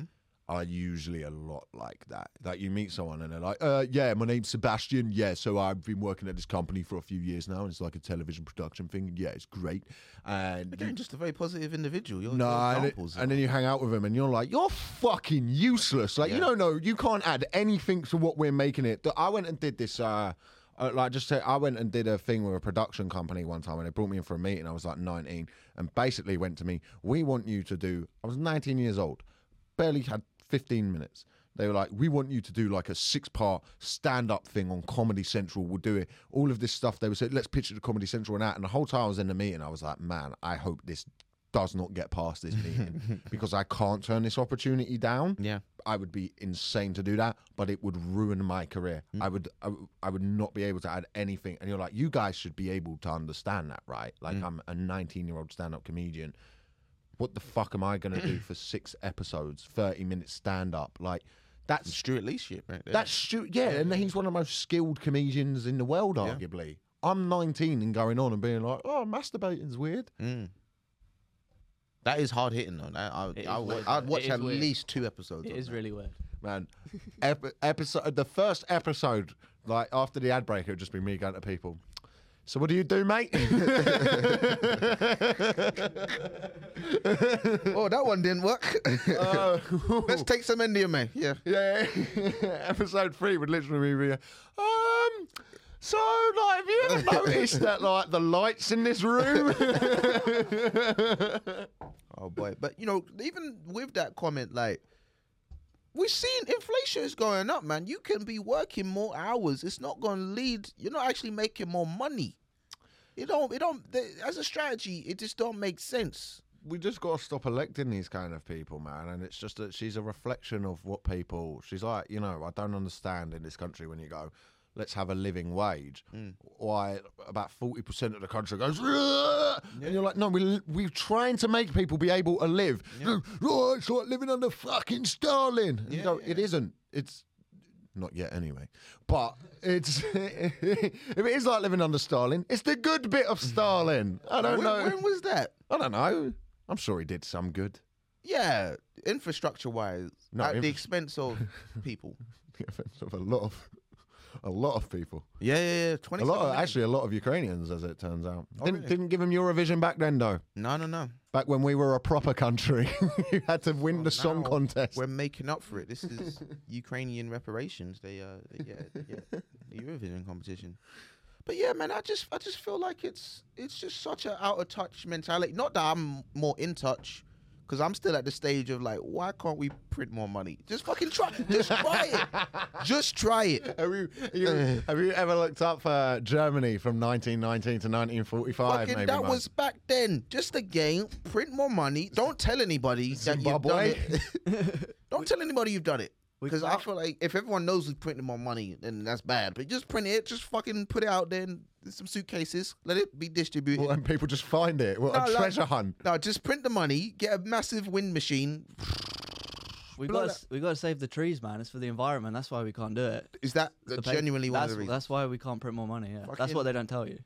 Are usually a lot like that. Like you meet someone and they're like, uh, "Yeah, my name's Sebastian. Yeah, so I've been working at this company for a few years now, and it's like a television production thing. Yeah, it's great." And you- Again, just a very positive individual. Your, no, and, and then you hang out with him, and you're like, "You're fucking useless. Like you Yeah. don't know. You can't add anything to what we're making it." I went and did this. Uh, uh, like just say, I went and did a thing with a production company one time, and they brought me in for a meeting. I was like 19, and basically went to me, "We want you to do." I was 19 years old, barely had 15 minutes. They were like, "We want you to do like a six-part stand-up thing on Comedy Central. We'll do it. All of this stuff." They were saying, "Let's pitch it to Comedy Central and that." And the whole time I was in the meeting, I was like, "Man, I hope this does not get past this meeting *laughs* because I can't turn this opportunity down." yeah. I would be insane to do that, but it would ruin my career. Mm. I would, I would not be able to add anything. And you're like, you guys should be able to understand that, right? Like, mm. I'm a 19 year old stand up comedian. What the fuck am I going to do for six episodes, 30 minutes stand up? Like, that's Stewart Lee shit right there. that's stu- yeah, and he's one of the most skilled comedians in the world, Yeah. arguably. I'm 19 and going on and being like, oh, masturbating's weird. Mm. That is hard hitting though. That, I, It I, is would- weird, I'd watch at weird. least two episodes. It of is that. really weird. man. Ep- episode the first episode, like after the ad break, it would just be me going to people. So what do you do, mate? *laughs* *laughs* Oh, that one didn't work. Uh, *laughs* Let's take some MDMA. Yeah. yeah, episode three would literally be, um. So, like, have you ever noticed that, like, the lights in this room? Oh boy, but you know, even with that comment, like we're seeing inflation is going up, man. You can be working more hours. It's not going to lead. You're not actually making more money. You don't. It don't. The, as a strategy, it just don't make sense. we just got to stop electing these kind of people, man. And it's just that she's a reflection of what people. She's like, you know, I don't understand in this country when you go, let's have a living wage. Mm. Why about forty percent of the country goes, "Ugh," and you're like, no, we we're trying to make people be able to live. Oh, it's like living under fucking Stalin. And you Yeah, go, it isn't. It's not yet, anyway. But it's *laughs* if it is like living under Stalin, it's the good bit of Stalin. I don't when, know. when was that? I don't know. I'm sure he did some good. Yeah, infrastructure wise, No, at the expense of *laughs* people. The offense of a lot of a lot of people. Yeah, yeah, yeah. A Twenty. lot of actually a lot of Ukrainians as it turns out. Oh, didn't really? didn't give them Eurovision back then though. No, no, no. Back when we were a proper country. *laughs* you had to win the song contest. We're making up for it. This is *laughs* Ukrainian reparations. They uh, they get, they get *laughs* the Eurovision competition. But yeah, man, I just I just feel like it's it's just such a out of touch mentality. Not that I'm more in touch, because I'm still at the stage of like, why can't we print more money? Just fucking try. Just *laughs* try it. Just try it. Have you, you- have you ever looked up uh, Germany from 1919 to 1945? Fucking, maybe, that was back then. Just again, print more money. Don't tell anybody that you've done it. *laughs* Don't tell anybody you've done it. We Because I feel like if everyone knows who's printing more money, then that's bad. But just print it. Just fucking put it out there in some suitcases. Let it be distributed. Well, and people just find it. What No, a like- treasure hunt. no, just print the money. Get a massive wind machine. We Blow got we got to save the trees, man. It's for the environment. That's why we can't do it. Is that The pa- genuinely one of that's, the reasons? That's why we can't print more money. Yeah, that's Fucking- what they don't tell you.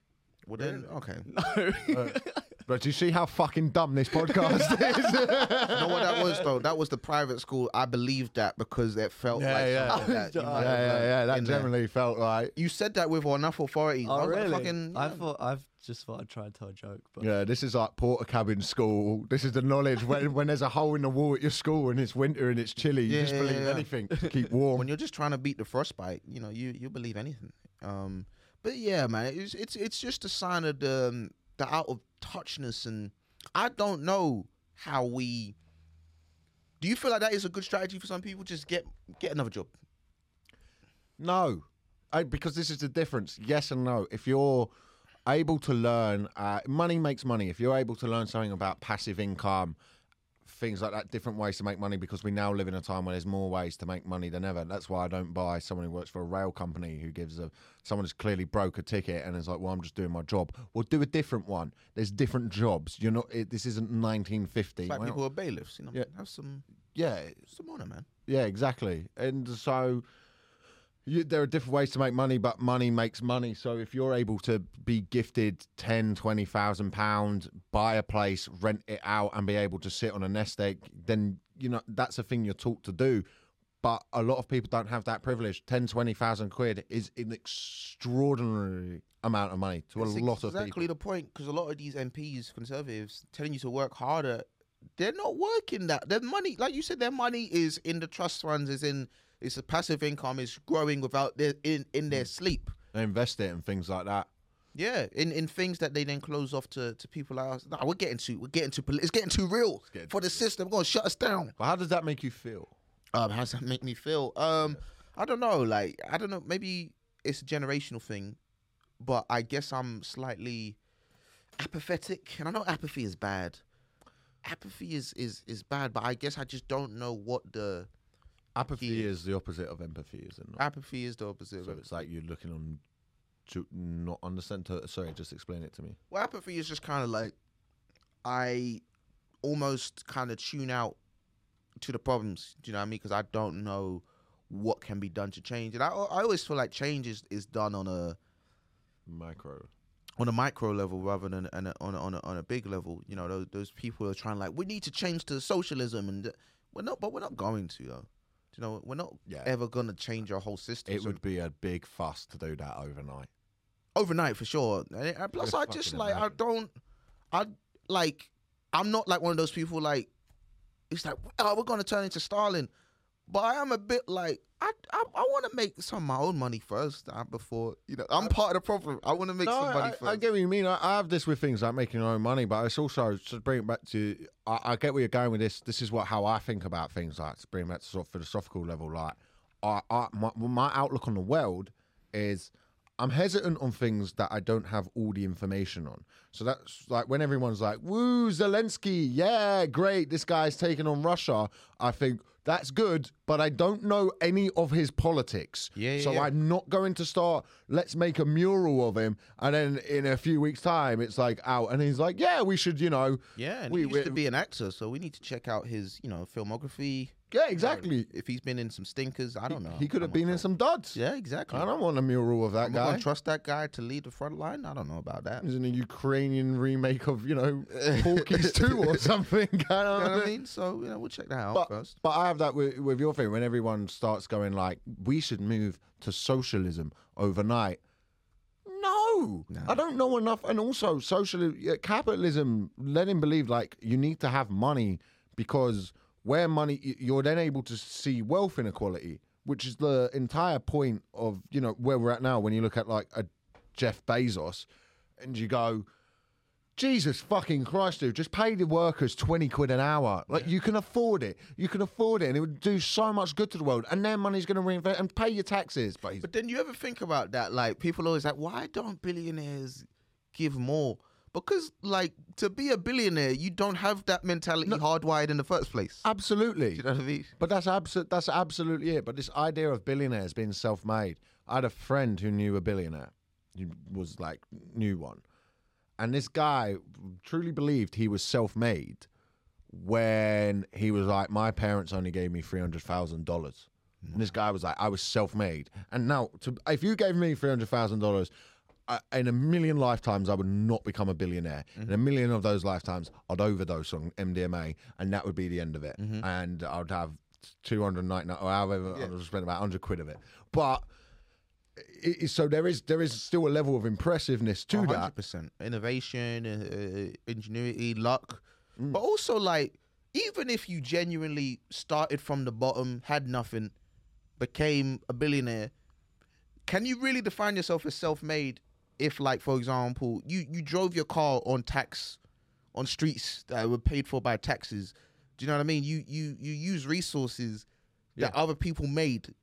Well, then, okay. *laughs* No. But do you see how fucking dumb this podcast *laughs* is? you know what that was though? That was the private school. I believed that because it felt Yeah, like yeah. something *laughs* that you Yeah, might yeah, have yeah, learned yeah. That in there. generally felt like. You said that with enough authority. I oh was like, really? fucking, I yeah. thought I've just thought I'd try and tell a joke, but Yeah, this is like Portakabin school. This is the knowledge when, *laughs* when there's a hole in the wall at your school and it's winter and it's chilly. You Yeah, just yeah, believe yeah. anything to keep warm. when you're just trying to beat the frostbite, you know, you you believe anything. Um, but yeah, man, it's it's it's just a sign of the um, the out of touchness, and I don't know how we. Do you feel like that is a good strategy for some people? Just get get another job. No, I, because this is the difference. Yes and no. If you're able to learn, uh, money makes money. If you're able to learn something about passive income, things like that, different ways to make money because we now live in a time where there's more ways to make money than ever. That's why I don't buy someone who works for a rail company who gives a someone who's clearly broke a ticket and is like, "Well, I'm just doing my job." Well, do a different one. There's different jobs. You're not. It, this isn't 1950. It's like not- people are bailiffs, you know. Yeah. Have some yeah, some honor, man. yeah, exactly. And so you, there are different ways to make money, but money makes money. So if you're able to be gifted 10, 20,000 pounds, buy a place, rent it out and be able to sit on a nest egg, then, you know, that's a thing you're taught to do. But a lot of people don't have that privilege. 10, 20,000 quid is an extraordinary amount of money to It's a lot of people. exactly the point because a lot of these MPs, conservatives, telling you to work harder. They're not working that. Their money, like you said, their money is in the trust funds. Is in it's a passive income. is growing without their in in their sleep. They invest it and things like that. Yeah, in, in things that they then close off to, to people like us. Nah, we're getting too we're getting too poli- it's getting too real getting for the system. We're gonna shut us down. But how does that make you feel? Um, how does that make me feel? Um, I don't know. Like I don't know. Maybe it's a generational thing, but I guess I'm slightly apathetic, and I know apathy is bad. Apathy is is is bad, but I guess I just don't know what the Apathy is the opposite of empathy, isn't it? apathy is. The opposite. So it's like you're looking on to not understand. To, sorry, just explain it to me. Well, apathy is just kind of like I almost kind of tune out to the problems. Do you know what I mean? Because I don't know what can be done to change it. I I always feel like change is, is done on a Micro. on a micro level rather than an, on a, on a, on a big level. You know, those those people are trying like we need to change to socialism, and we're not, but we're not going to though. You know, we're not Yeah. ever gonna change our whole system. It So would be a big fuss to do that overnight. overnight for sure. And, and plus, I just fucking like I don't, I like I'm not like one of those people like it's like oh we're gonna turn into Stalin, but I am a bit like I I, I want to make some of my own money first uh, before you know I'm part of the problem. I want to make No, some money I, first. I get what you mean. I, I have this with things like making your own money, but it's also to bring it back to. I, I get where you're going with this. This is what how I think about things. Like to bring it back to sort of philosophical level. Like, I, I my, my outlook on the world is. I'm hesitant on things that I don't have all the information on. So that's like when everyone's like, "Woo, Zelensky, yeah, great, this guy's taking on Russia." I think that's good, but I don't know any of his politics. Yeah, yeah, so yeah. I'm not going to start. Let's make a mural of him, and then in a few weeks' time, it's like out, and he's like, "Yeah, we should," you know. yeah, and we- he used we- to be an actor, so we need to check out his you know filmography. Yeah, exactly. If he's been in some stinkers, I don't know. He could have been in some duds. Yeah, exactly. I don't want a mural of that I'm guy. trust that guy to lead the front line. I don't know about that. He's in a Ukrainian remake of you know *laughs* Porky's Two or something. I don't you know what I mean? So you know, we'll check that out But, first. but I have that with, with your thing when everyone starts going like, we should move to socialism overnight. No, No. I don't know enough. And also, social capitalism, let him believe like you need to have money because where money, you're then able to see wealth inequality, which is the entire point of you know where we're at now. When you look at like a Jeff Bezos, and you go, Jesus fucking Christ, dude, just pay the workers 20 quid an hour. Like, you can afford it. You can afford it, and it would do so much good to the world. And their money's going to reinvest and pay your taxes. But But then you ever think about that? Like people always like, why don't billionaires give more? because like to be a billionaire you don't have that mentality no, hardwired in the first place. Absolutely. You know I mean? but that's abso- that's absolutely it. But this idea of billionaires being self-made i had a friend who knew a billionaire. He was like new one. And this guy truly believed he was self-made when he was like my parents only gave me $300000 and this guy was like, I was self made. And now, to, if you gave me $300,000 I, in a million lifetimes, I would not become a billionaire. Mm-hmm. In a million of those lifetimes, I'd overdose on MDMA, and that would be the end of it. Mm-hmm. And I'd have 299 or however yeah. I'd spend about 100 quid of it. But it, so there is there is still a level of impressiveness to 100%. that. percent innovation, uh, uh, ingenuity, luck, mm. but also like even if you genuinely started from the bottom, had nothing, became a billionaire, can you really define yourself as self-made if, like, for example, you you drove your car on tax, on streets that were paid for by taxes. Do you know what I mean? You you you use resources that Yeah. other people made.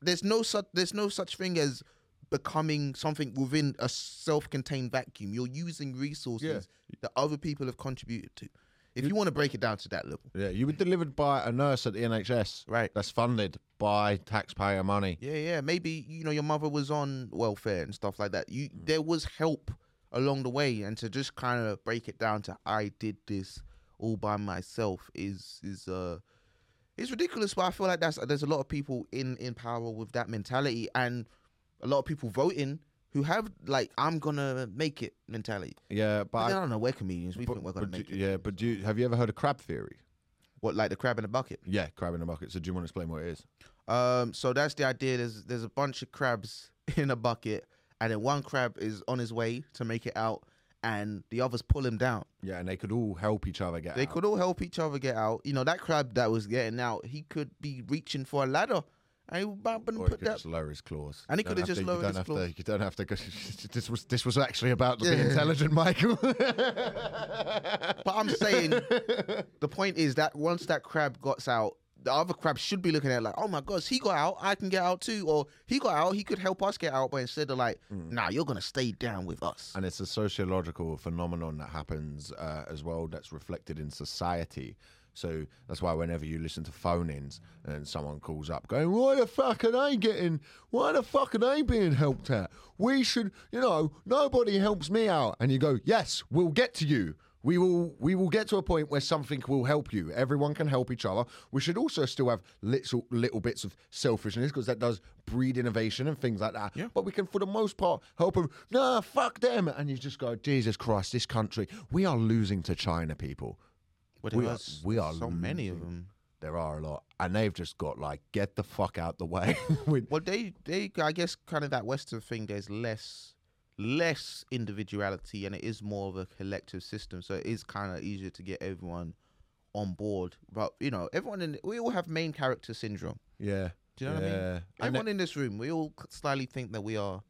there's no such there's no such thing as becoming something within a self-contained vacuum. You're using resources that other people have contributed to. If you want to break it down to that level, Yeah, you were delivered by a nurse at the NHS. Right. That's funded by taxpayer money. yeah, yeah, maybe you know your mother was on welfare and stuff like that. You there was help along the way, and to just kind of break it down to I did this all by myself is is uh it's ridiculous. But I feel like that's there's a lot of people in in power with that mentality, and a lot of people voting who have like I'm gonna make it mentality. Yeah, but, But I I, don't know. We're comedians. We but- think we're gonna make do- it. Yeah, but do you, have you ever heard of crab theory? What like the crab in the bucket? Yeah, crab in a bucket. So do you want to explain what it is? Um, so that's the idea. There's there's a bunch of crabs *laughs* in a bucket, and then one crab is on his way to make it out, and the others pull him down. Yeah, and they could all help each other get They out. could all help each other get out. You know, that crab that was getting out, he could be reaching for a ladder, and he would bump and Or put could that. just lower his claws. And he could have just to- lowered you his claws. To, you don't have to. Go, *laughs* this was this was actually about to be intelligent, Michael. *laughs* But I'm saying the point is that once that crab got out, the other crab should be looking at it like, oh my gosh, he got out, I can get out too, or he got out, he could help us get out. But instead of like, nah, you're gonna stay down with us. and it's a sociological phenomenon that happens uh, as well that's reflected in society. So that's why whenever you listen to phone-ins and someone calls up going, "Why the fuck are they getting? Why the fuck are they being helped out? We should, you know, nobody helps me out." And you go, "Yes, we'll get to you. We will. We will get to a point where something will help you. Everyone can help each other. We should also still have little little bits of selfishness because that does breed innovation and things like that. Yeah. But we can, for the most part, help them. Nah, fuck them. And you just go, Jesus Christ, this country, we are losing to China, people. But we are- we are so many of them. There are a lot, and they've just got like, get the fuck out the way. *laughs* Well, they they I guess kind of that Western thing. There's less less individuality, and it is more of a collective system. So it is kind of easier to get everyone on board. But you know, everyone in we all have main character syndrome. yeah, Do you know what I mean? yeah. Everyone in this room, we all slightly think that we are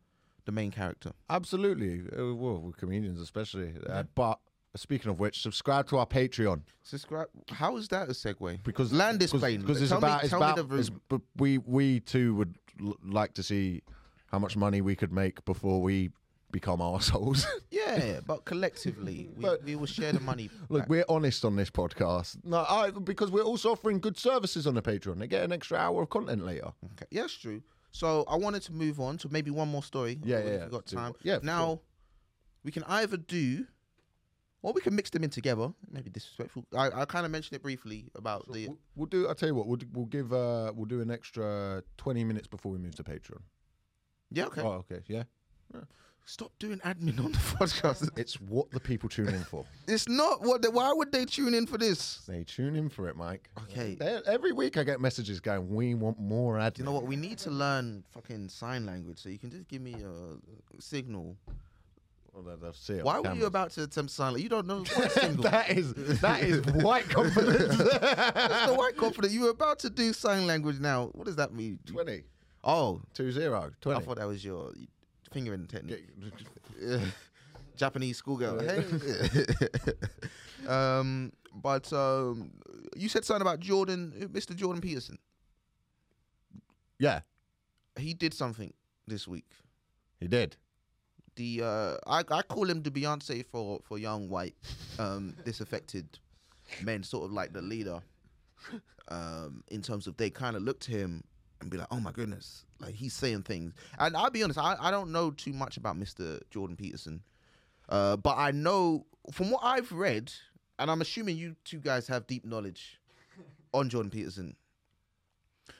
the main character. Absolutely. Uh, Well, we're comedians, especially. Uh, but speaking of which, subscribe to our Patreon Subscribe. How is that a segue? because land this plane. because it's Tell me- about it's about it's, but we we too would l- like to see how much money we could make before we become assholes. *laughs* Yeah, but collectively, we, But- we will share the money. *laughs* Look, back. we're honest on this podcast. No, I, because we're also offering good services on the Patreon. They get an extra hour of content later. Okay. Yeah, that's true. So I wanted to move on to maybe one more story. Yeah, if yeah, We've got time. yeah, Now sure. we can either do, or we can mix them in together. Maybe disrespectful. I, I kind of mentioned it briefly about the. We'll, we'll do. I'll tell you what. We'll, we'll give. Uh, we'll do an extra twenty minutes before we move to Patreon. Yeah. Okay. Oh, okay. Yeah. Stop doing admin on the *laughs* podcast. It's what the people tune in for. it's not what. They, why would they tune in for this? They tune in for it, Mike. Okay. They- every week I get messages going, "We want more ads." Do you know what? We need to learn fucking sign language. So you can just give me a signal. Well, they'll- they'll it Why were you about to attempt sign? You don't know *laughs* what signal. that is that is *laughs* white confidence. That's the white confident. You were about to do sign language now. What does that mean? 20, Oh, 2 0, I thought that was your fingering technique. *laughs* Japanese schoolgirl. Hey. um, but um, you said something about Jordan, Mr. Jordan Peterson. yeah, He did something this week. he did the uh, I, I call him the Beyonce for for young white um, *laughs* disaffected men, sort of like the leader. Um, in terms of they kind of look to him and be like, oh my goodness, like he's saying things. And I'll be honest, I, I don't know too much about Mr. Jordan Peterson, uh, but I know from what I've read, and I'm assuming you two guys have deep knowledge *laughs* on Jordan Peterson.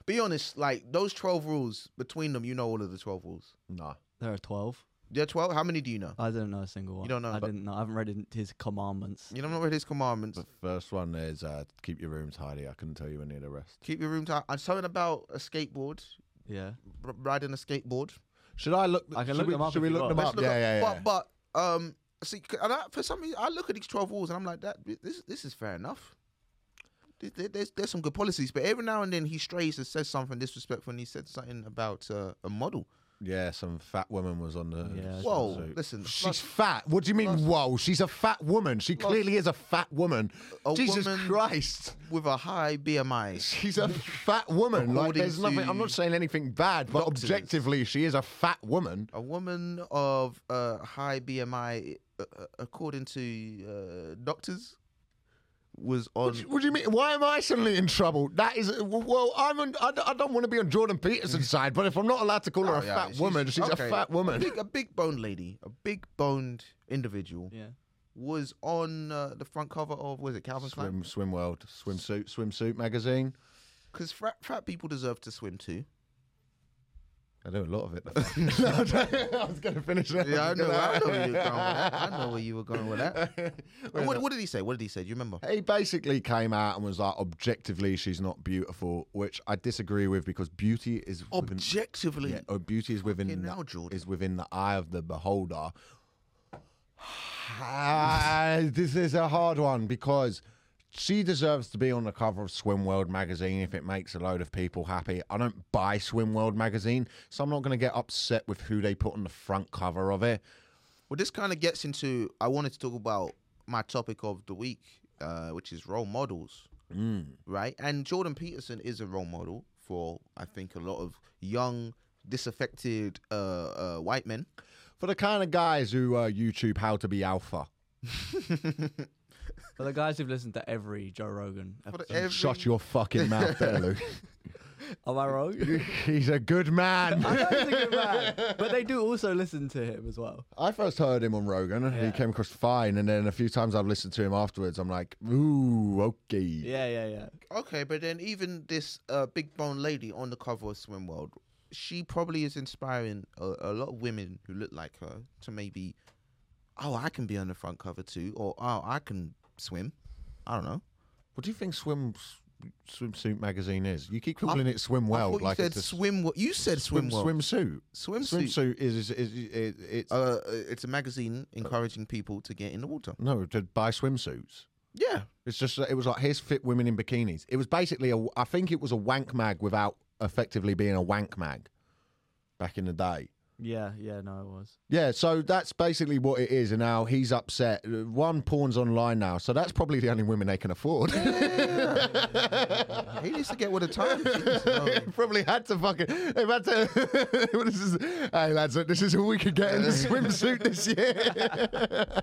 Be honest, like those 12 rules, between them, you know all of the 12 rules. Nah. There are 12. Yeah, twelve. How many do you know? I don't know a single one. You don't know. I didn't know. I haven't read his commandments. You haven't read his commandments. The first one is uh, keep your room tidy. I couldn't tell you any of the rest. Keep your room tidy. And something about a skateboard, Yeah. r- riding a skateboard. Should I look? I can should look we, them up Should we look them up? look Yeah, yeah, yeah. But, but um, see, and I, for some reason, I look at these twelve rules and I'm like, that this this is fair enough. There's there's some good policies, but every now and then he strays and says something disrespectful, and he said something about uh, a model. Yeah, some fat woman was on the. Yeah, Whoa, swimsuit. listen, She's plus- fat. What do you mean? plus- whoa, she's a fat woman. She clearly is a fat woman. A Jesus woman- Christ. with a high BMI. She's a fat woman. Like, According there's nothing. I'm to not saying anything bad, but doctors. objectively, she is a fat woman. A woman of uh, high BMI, uh, uh, according to uh, doctors, was on. What do, you, what do you mean? Why am I suddenly in trouble? That is well, I'm. On, I, don't- I don't want to be on Jordan Peterson's *laughs* side, but if I'm not allowed to call her Oh, a yeah, fat she's- woman, she's okay. a fat A woman. big, a big boned lady, a big boned individual, Yeah. was on uh, the front cover of was it Calvin Klein? Swim, swim world, swimsuit, swimsuit magazine. Because fat, fat people deserve to swim too. I know a lot of it. *laughs* *laughs* I was going to finish that. Yeah, I know. I know where you were going with that. I know where you were going with that. *laughs* What, what did he say? What did he say? Do you remember? He basically came out and was like, objectively, she's not beautiful, which I disagree with because beauty is within, Objectively, yeah, or beauty is within Fucking the, hell, Jordan. is within the eye of the beholder. *sighs* Ah, this is a hard one because she deserves to be on the cover of Swim World magazine if it makes a load of people happy. I don't buy Swim World magazine, so I'm not going to get upset with who they put on the front cover of it. Well, this kind of gets into. I wanted to talk about my topic of the week, uh, which is role models, Mm. right? And Jordan Peterson is a role model for, I think, a lot of young, disaffected uh, uh, white men. For the kind of guys who uh, YouTube how to be alpha. *laughs* *laughs* For the guys who've listened to every Joe Rogan For episode. every- Shut your fucking mouth there, Luke. *laughs* Am I wrong? He's a good man. I know he's a good man, *laughs* but they do also listen to him as well. I first heard him on Rogan and he Yeah. came across fine. And then a few times I've listened to him afterwards, I'm like, ooh, okay. Yeah, yeah, yeah. Okay, but then even this uh, big bone lady on the cover of Swim World, she probably is inspiring a, a lot of women who look like her to maybe, oh, I can be on the front cover too, or oh, I can swim. I don't know. What do you think Swim Swimsuit Magazine is? You keep calling it Swim I you like said it's a swim. wo- You said swim. swim, world. swimsuit. Swimsuit. Swimsuit is, is, is, is it's Uh, it's a magazine encouraging people to get in the water. no to buy swimsuits. Yeah. It's just it was like here's fit women in bikinis. It was basically a I think it was a wank mag without effectively being a wank mag back in the day. Yeah, yeah, no, it was. Yeah, so that's basically what it is, and now he's upset. Uh, One porn's online now, so that's probably the only women they can afford. he needs to get with the times. *laughs* He needs to know. probably had to fucking. They've had to. *laughs* this is, hey lads, this is all we could get in the *laughs* swimsuit this year.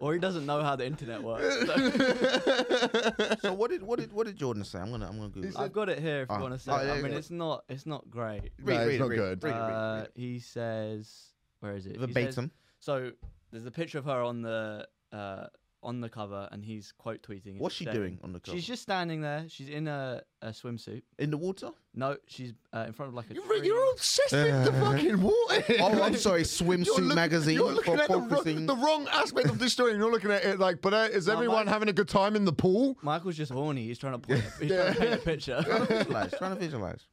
Or he doesn't know how the internet works. *laughs* so what did what did what did Jordan say? I'm gonna I'm gonna Google. I've got it here if you Ah. want to say. Oh, it. there I you mean, go. it's not it's not great. Read, No, it's read, not read, good. read, read, read, Uh, read. he says, where is it? He says- Verbatim. so there's a picture of her on the uh, on the cover, and he's quote tweeting. What's she saying- doing on the cover? She's just standing there. She's in a, a swimsuit. in the water. No, she's uh, in front of like a You're, tree. you're obsessed with the *laughs* fucking water. Oh, I'm *laughs* sorry, You're swimsuit look- magazine You're looking for at the, focusing. wrong, the wrong aspect of this story, and you're looking at it like, but uh, is No, everyone Mike- having a good time in the pool? Michael's just horny. He's trying to point. He's trying to paint a picture. trying to *laughs* visualize. Trying to visualize.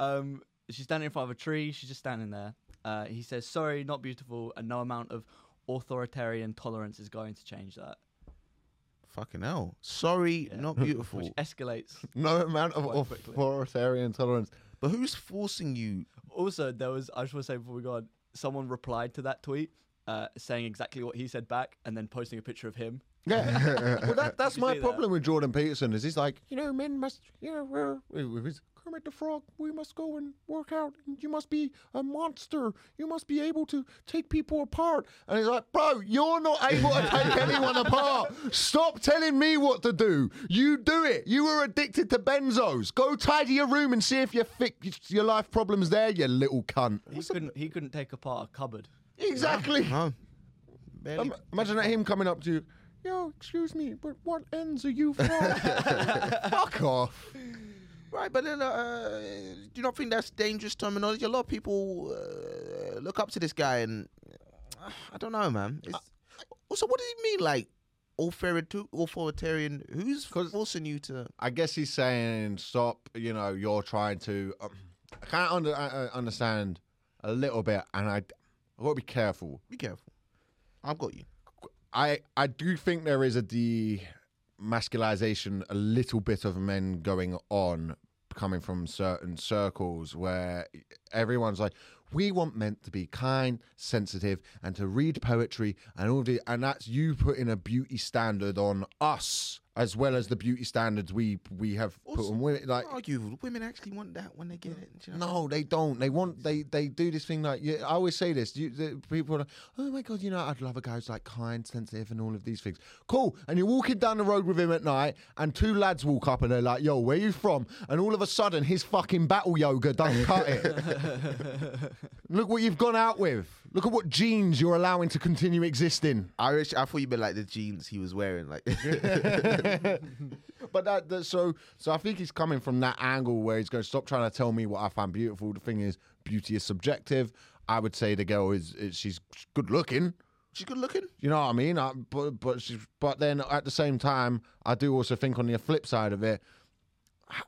Um, she's standing in front of a tree. She's just standing there. Uh, he says, "Sorry, not beautiful, and no amount of authoritarian tolerance is going to change that." Fucking hell. Sorry, Yeah. not *laughs* beautiful. Which escalates. *laughs* No amount of authoritarian tolerance. but who's forcing you? Also, there was. I just want to say before we go on, someone replied to that tweet, uh, saying exactly what he said back, and then posting a picture of him. Yeah. *laughs* well, that, that's my see that? problem with Jordan Peterson. Is he's like, you know, men must, you know, we're, with his Kermit the Frog, we must go and work out. You must be a monster. You must be able to take people apart. And he's like, bro, you're not able to take *laughs* anyone apart. Stop telling me what to do. You do it. You were addicted to benzos. Go tidy your room and see if you fix your life problems there, you little cunt. He couldn't. He couldn't take apart a cupboard. Exactly. No. Barely. Um, imagine him coming up to you. Yo, excuse me, but what ends are you from? *laughs* Fuck off. Right, but then, uh, do you not think that's dangerous terminology? A lot of people uh, look up to this guy, and uh, I don't know, man. It's, also, what does he mean, like authoritarian? Who's forcing you to? I guess he's saying, stop, you know, you're trying to. Um, I can't under, uh, uh, understand a little bit, and I, i got to be careful. Be careful. I've got you. I, I do think there is a demasculization, a little bit of men going on coming from certain circles where everyone's like, we want men to be kind, sensitive, and to read poetry and all the, and that's you putting a beauty standard on us as well as the beauty standards we we have put on women. Like, argue women actually want that when they get it. you know? no, they don't. They want they they do this thing like yeah, I always say this. You, the, people are like, oh my god, you know, I'd love a guy who's like kind, sensitive, and all of these things. Cool. And you're walking down the road with him at night, and two lads walk up and they're like, yo, where you from? And all of a sudden, his fucking battle yoga don't cut it. *laughs* Look what you've gone out with. Look at what jeans you're allowing to continue existing. I wish I thought you meant like the jeans he was wearing. Like, *laughs* *laughs* but that, that so so I think he's coming from that angle where he's going to stop trying to tell me what I find beautiful. The thing is, beauty is subjective. I would say the girl is, is she's good looking. she's good looking. You know what I mean? I, but but she's, but then at the same time, I do also think on the flip side of it,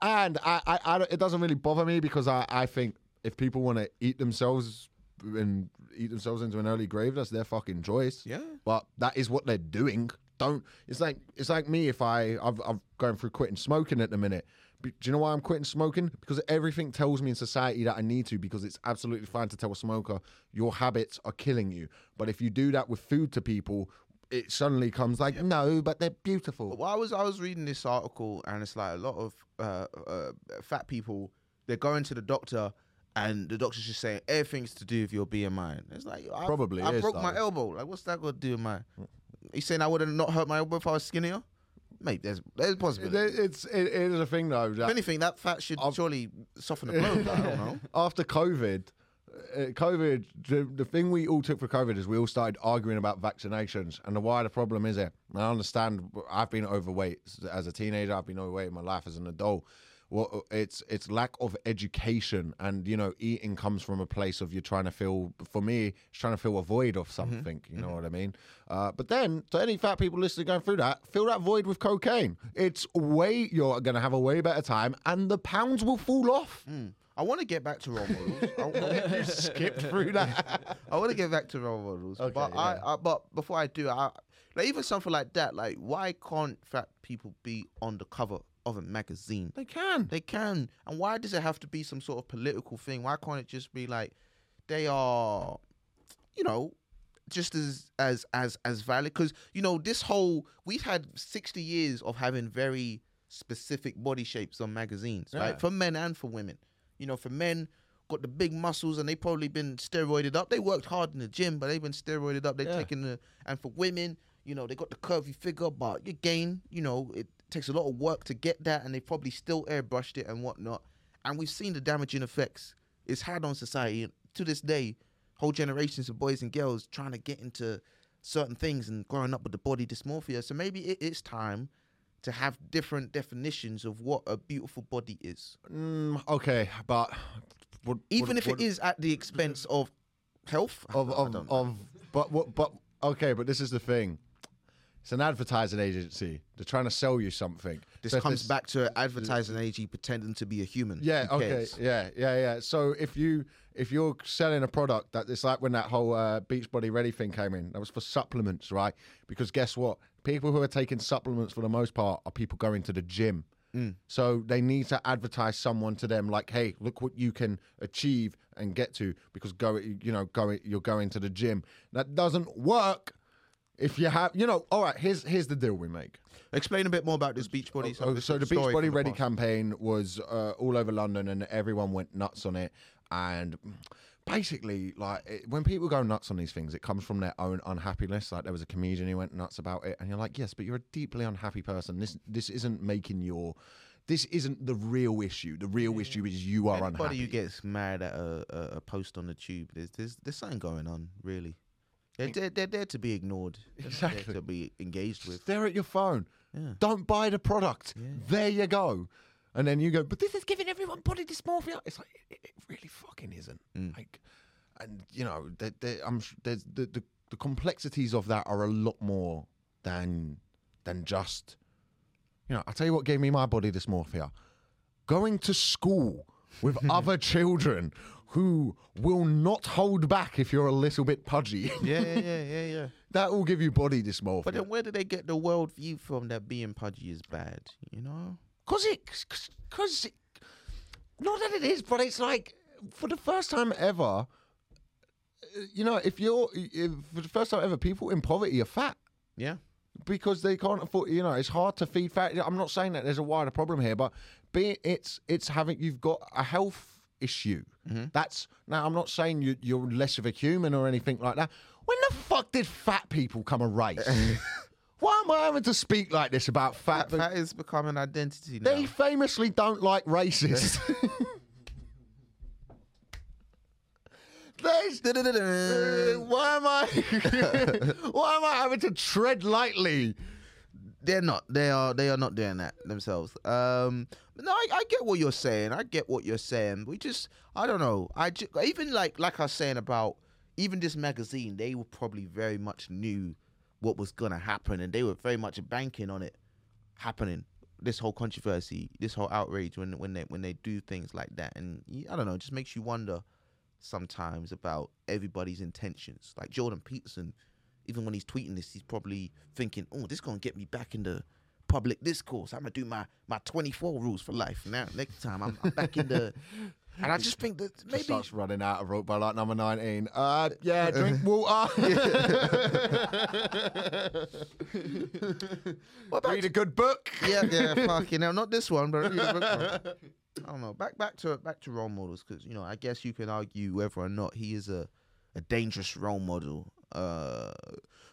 and I, I, I don't- it doesn't really bother me because I, I think if people want to eat themselves and eat themselves into an early grave, that's their fucking choice. Yeah. But that is what they're doing. Don't. It's like it's like me if I I've, I'm going through quitting smoking at the minute. But do you know why I'm quitting smoking? Because everything tells me in society that I need to. Because it's absolutely fine to tell a smoker your habits are killing you. But if you do that with food to people, it suddenly comes like no, but they're beautiful. Well, I was I was reading this article, and it's like a lot of uh, uh, fat people. They're going to the doctor, and the doctor's just saying everything's to do with your BMI. It's like I, Probably I is, broke my elbow. Like, what's that got to do with my? He's saying I would have not hurt my elbow if I was skinnier. Mate, there's there's a possibility. It's it, it is a thing though. if anything, that fat should I've- surely soften the blow. I don't know. *laughs* after COVID, uh, COVID, the, the thing we all took for COVID is we all started arguing about vaccinations. And the wider problem is it. I understand. I've been overweight as a teenager. I've been overweight in my life as an adult. Well, uh, it's it's lack of education, and you know, eating comes from a place of you're trying to feel. For me, it's trying to fill a void of mm-hmm. something. You know mm-hmm. what I mean? Uh, but then, to any fat people listening going through that, fill that void with cocaine. It's way you're going to have a way better time, and the pounds will fall off. Mm. I want to get back to role models. *laughs* I wanna- Skip through that. *laughs* I want to get back to role models, Okay, but I, I but before I do, I like even something like that. Like, why can't fat people be on the cover of a magazine? They can. They can, and why does it have to be some sort of political thing? Why can't it just be like they are, you know, just as as as as valid? Because you know, this whole we've had sixty years of having very specific body shapes on magazines, Yeah. right? For men and for women. You know, for men, got the big muscles and they probably been steroided up. They worked hard in the gym, but they've been steroided up. They're Yeah. taking the and for women, you know, they got the curvy figure, but you gain, you know, it takes a lot of work to get that, and they probably still airbrushed it and whatnot. And we've seen the damaging effects it's had on society. To this day, whole generations of boys and girls trying to get into certain things and growing up with the body dysmorphia. So maybe it is time to have different definitions of what a beautiful body is, Mm, okay, but what, even what- if what- it is at the expense of health. of of, of but what but okay, but this is the thing. It's an advertising agency. They're trying to sell you something. This So comes this- back to an advertising agency pretending to be a human. Yeah. Who Okay. cares? Yeah. Yeah. Yeah. So if you if you're selling a product that it's like when that whole uh, Beachbody Ready thing came in, that was for supplements, right? Because guess what? People who are taking supplements for the most part are people going to the gym. Mm. So they need to advertise someone to them like, "Hey, look what you can achieve and get to because go, you know, go, you're going to the gym." That doesn't work if you have, you know. All right, here's here's the deal we make. Explain a bit more about this Beachbody. of Oh, so the Beachbody Ready past. campaign was uh, all over London, and everyone went nuts on it. And basically, like it, when people go nuts on these things, it comes from their own unhappiness. Like there was a comedian who went nuts about it, and you're like, yes, but you're a deeply unhappy person. This this isn't making your this isn't the real issue. The real issue is you are Anybody unhappy. who gets mad at a, a, a post on the tube, there's, there's there's something going on, really. They're, they're, they're there to be ignored. They're there Exactly. to be engaged with. Stare at your phone. Yeah. Don't buy the product. Yeah. There you go. And then you go, but this is giving everyone body dysmorphia. It's like it, it really fucking isn't. Mm. Like, and you know, there, there, I'm there's the, the the complexities of that are a lot more than than just. You know, I'll tell you what gave me my body dysmorphia. Going to school with *laughs* other children who will not hold back if you're a little bit pudgy. Yeah, yeah, yeah, yeah, yeah. *laughs* that will give you body dysmorphia. But then where do they get the world view from that being pudgy is bad? You know? Cause it, cause, cause it, not that it is, but it's like for the first time ever. You know, if you're if, for the first time ever, people in poverty are fat. Yeah. because they can't afford. You know, it's hard to feed fat. I'm not saying that there's a wider problem here, but be it's it's having you've got a health issue. That's now. I'm not saying you, you're less of a human or anything like that. When the fuck did fat people come a race? *laughs* Why am I having to speak like this about fat? That, that is becoming an identity now. They famously don't like racists. *laughs* There's, Uh, why am I? *laughs* why am I having to tread lightly? They're not. They are. They are not doing that themselves. Um, no, I, I get what you're saying. I get what you're saying. We just, I don't know. I ju- even like like I was saying about even this magazine. They were probably very much knew what was gonna happen, and they were very much banking on it happening. This whole controversy, this whole outrage when when they when they do things like that, and I don't know, it just makes you wonder sometimes about everybody's intentions. Like Jordan Peterson, even when he's tweeting this, he's probably thinking, "Oh, this gonna get me back in the public discourse. I'm gonna do my my 24 rules for life. Now next time I'm, I'm back in the." *laughs* And I just think that maybe starts running out of rope by like number 19. Uh, yeah, *laughs* drink water. *laughs* What about Read a good book. yeah, yeah, fucking hell, not this one, but read a book one. I don't know. Back back to back to role models because you know I guess you can argue whether or not he is a a dangerous role model. Uh,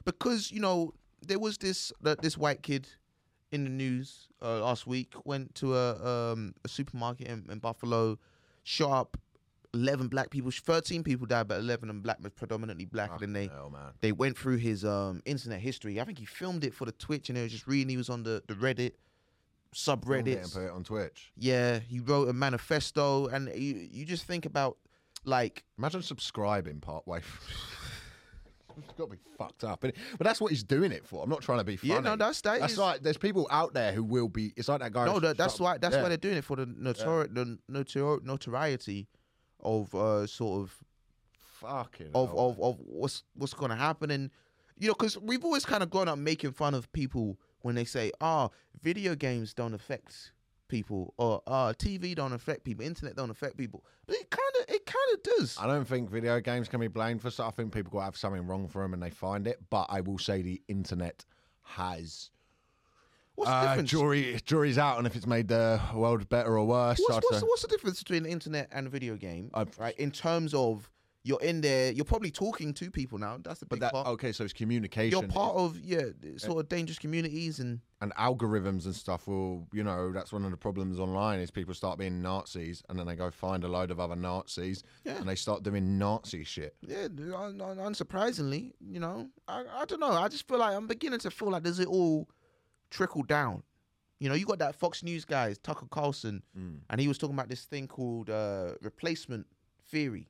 because you know there was this that this white kid in the news uh, last week went to a um a supermarket in, in Buffalo, shot up eleven black people. Thirteen people died, but eleven of them black, predominantly black. and then they Hell, man. they went through his um internet history. I think he filmed it for the Twitch, and it was just reading. He was on the the Reddit it And subreddits. put it on Twitch. Yeah, he wrote a manifesto, and you you just think about like Imagine subscribing part way. *laughs* It's got to be fucked up, but that's what he's doing it for. I'm not trying to be funny. yeah, no, that's that That's is- like there's people out there who will be. It's like that guy. no, that, that's why that's yeah. why they're doing it for the notori- the notori- notoriety of uh sort of fucking of of, of what's what's going to happen and you know because we've always kind of grown up making fun of people when they say ah video games don't affect people or ah tv don't affect people internet don't affect people but it kind of it kind of does I don't think video games can be blamed for stuff. I think people got to have something wrong for them and they find it. But I will say the internet has. what's the Uh, difference jury, jury's out on if it's made the world better or worse. what's, what's, what's the difference between the internet and a video game Uh, right in terms of you're in there you're probably talking to people now that's the but big that part okay, so it's communication. you're part of yeah sort of dangerous communities and and algorithms and stuff will, you know, that's one of the problems online is people start being Nazis and then they go find a load of other Nazis Yeah. and they start doing Nazi shit. Yeah, un- un- unsurprisingly, you know, I, I don't know. I just feel like I'm beginning to feel like does it all trickle down? You know, you got that Fox News guy, Tucker Carlson, and he was talking about this thing called uh, replacement theory.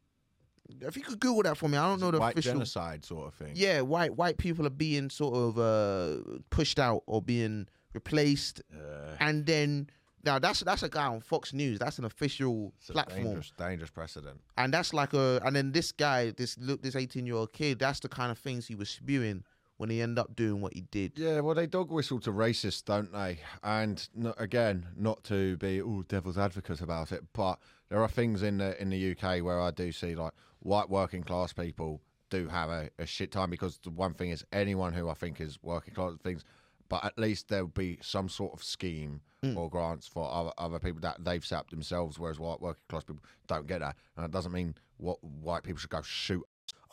If you could Google that for me, I don't know the White official. genocide sort of thing. Yeah, white white people are being sort of uh, pushed out or being replaced, Uh, and then now that's that's a guy on Fox News. That's an official platform. dangerous, dangerous precedent. and that's like a and then this guy this look this 18 year old kid that's the kind of things he was spewing when he ended up doing what he did Yeah, well, they dog whistle to racists, don't they? And no, again, not to be all devil's advocate about it, but there are things in the in the UK where I do see like white working class people do have a, a shit time because the one thing is anyone who I think is working class things, but at least there'll be some sort of scheme or grants for other, other people that they've set up themselves, whereas white working class people don't get that, and it doesn't mean what white people should go shoot.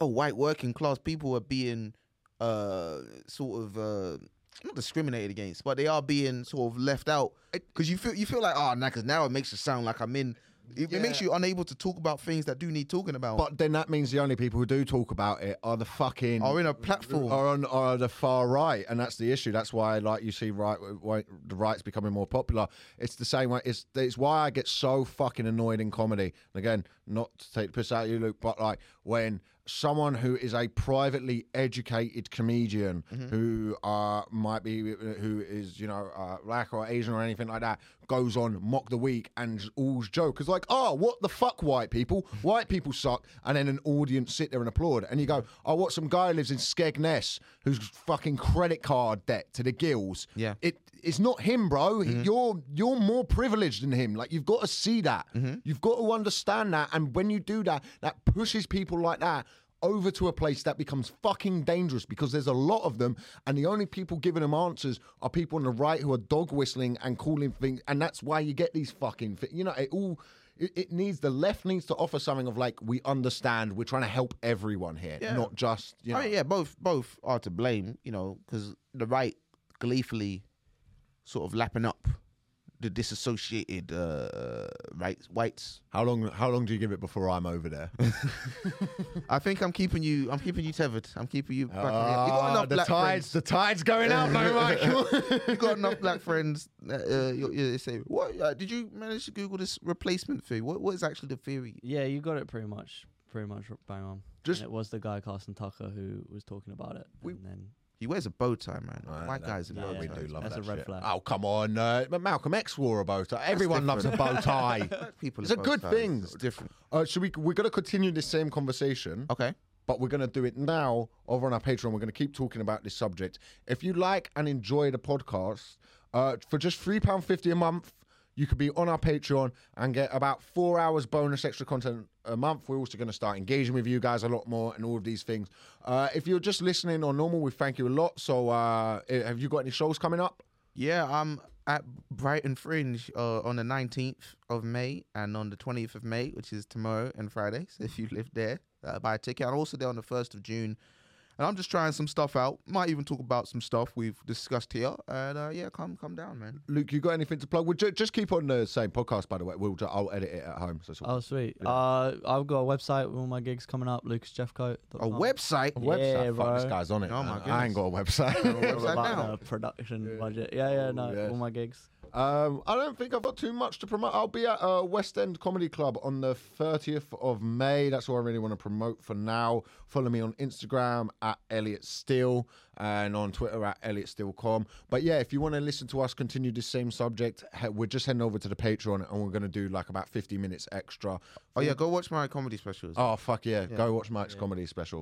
oh white working class people are being uh sort of uh not discriminated against but they are being sort of left out. Because you feel you feel like oh nah because now it makes it sound like i'm in it, it makes you unable to talk about things that do need talking about But then that means the only people who do talk about it are the fucking are in a platform are on are the far right, and that's the issue. That's why, like you see, right, why the right's becoming more popular. It's the same way. It's it's why I get so fucking annoyed in comedy. And again, not to take the piss out of you, Luke, but like when someone who is a privately educated comedian Mm-hmm. who uh might be who is you know uh, black or Asian or anything like that goes on mock the week and all's joke. Is like oh what the fuck white people? White people suck. And then an audience sit there and applaud. And you go oh what some guy lives in Skegness who's fucking credit card debt to the gills? Yeah. it it's not him bro. He- you're you're more privileged than him. Like you've got to see that. Mm-hmm. You've got to understand that. And when you do that that pushes people like that over to a place that becomes fucking dangerous because there's a lot of them, and the only people giving them answers are people on the right who are dog whistling and calling things, and that's why you get these fucking, you know, it all. It, it needs the left needs to offer something of like we understand we're trying to help everyone here, Yeah. not just you know. I mean, yeah, both both are to blame, you know, because the right gleefully sort of lapping up the disassociated uh, right whites. How long? How long do you give it before I'm over there? *laughs* I think I'm keeping you. I'm keeping you tethered. I'm keeping you. Back in the, you got Ah, enough the black tides, friends. the tides going out, though, Michael. *laughs* you got enough black friends. Uh, you, you say what? Uh, did you manage to Google this replacement theory? What What is actually the theory? Yeah, you got it pretty much, pretty much bang on. Just- And it was the guy Carson Tucker who was talking about it. We- and then He wears a bow tie, man. Right, White that- guys in yeah, bow yeah, we do love That's that a red shit. flag. Oh come on, uh, Malcolm X wore a bow tie. Everyone loves a bow tie. *laughs* People It's a good ties. thing. It's different. Uh, should we? We're gonna continue this same conversation, Okay. but we're gonna do it now over on our Patreon. We're gonna keep talking about this subject. If you like and enjoy the podcast, uh, for just three pound fifty a month. You could be on our Patreon and get about four hours bonus extra content a month. We're also going to start engaging with you guys a lot more and all of these things. Uh, if you're just listening on normal, we thank you a lot. So, uh, have you got any shows coming up? Yeah, I'm at Brighton Fringe uh, on the 19th of May and on the 20th of May, which is tomorrow and Friday. *laughs* So if you live there, uh, buy a ticket. I'm also there on the 1st of June. And I'm just trying some stuff out. Might even talk about some stuff we've discussed here. And uh, yeah, come come down, man. Luke, you got anything to plug? We'll ju- just keep on the same podcast, by the way. We'll ju- I'll edit it at home. So oh sweet. Yeah. Uh, I've got a website with all my gigs coming up. lucasjeffcoat. A website. a website. Yeah, Fuck, this guy's on it. Oh, man. my I ain't got a website. website about *laughs* now. the production budget. Yeah, yeah, no, yes. all my gigs. Um, I don't think I've got too much to promote. I'll be at uh, West End Comedy Club on the 30th of May. That's all I really want to promote for now. Follow me on Instagram at Elliot Steele and on Twitter at ElliotSteele.com. But yeah, if you want to listen to us continue this same subject, he- we're just heading over to the Patreon and we're going to do like about 50 minutes extra. Oh yeah, go watch my comedy specials. Oh, fuck yeah. Go watch Mike's comedy special.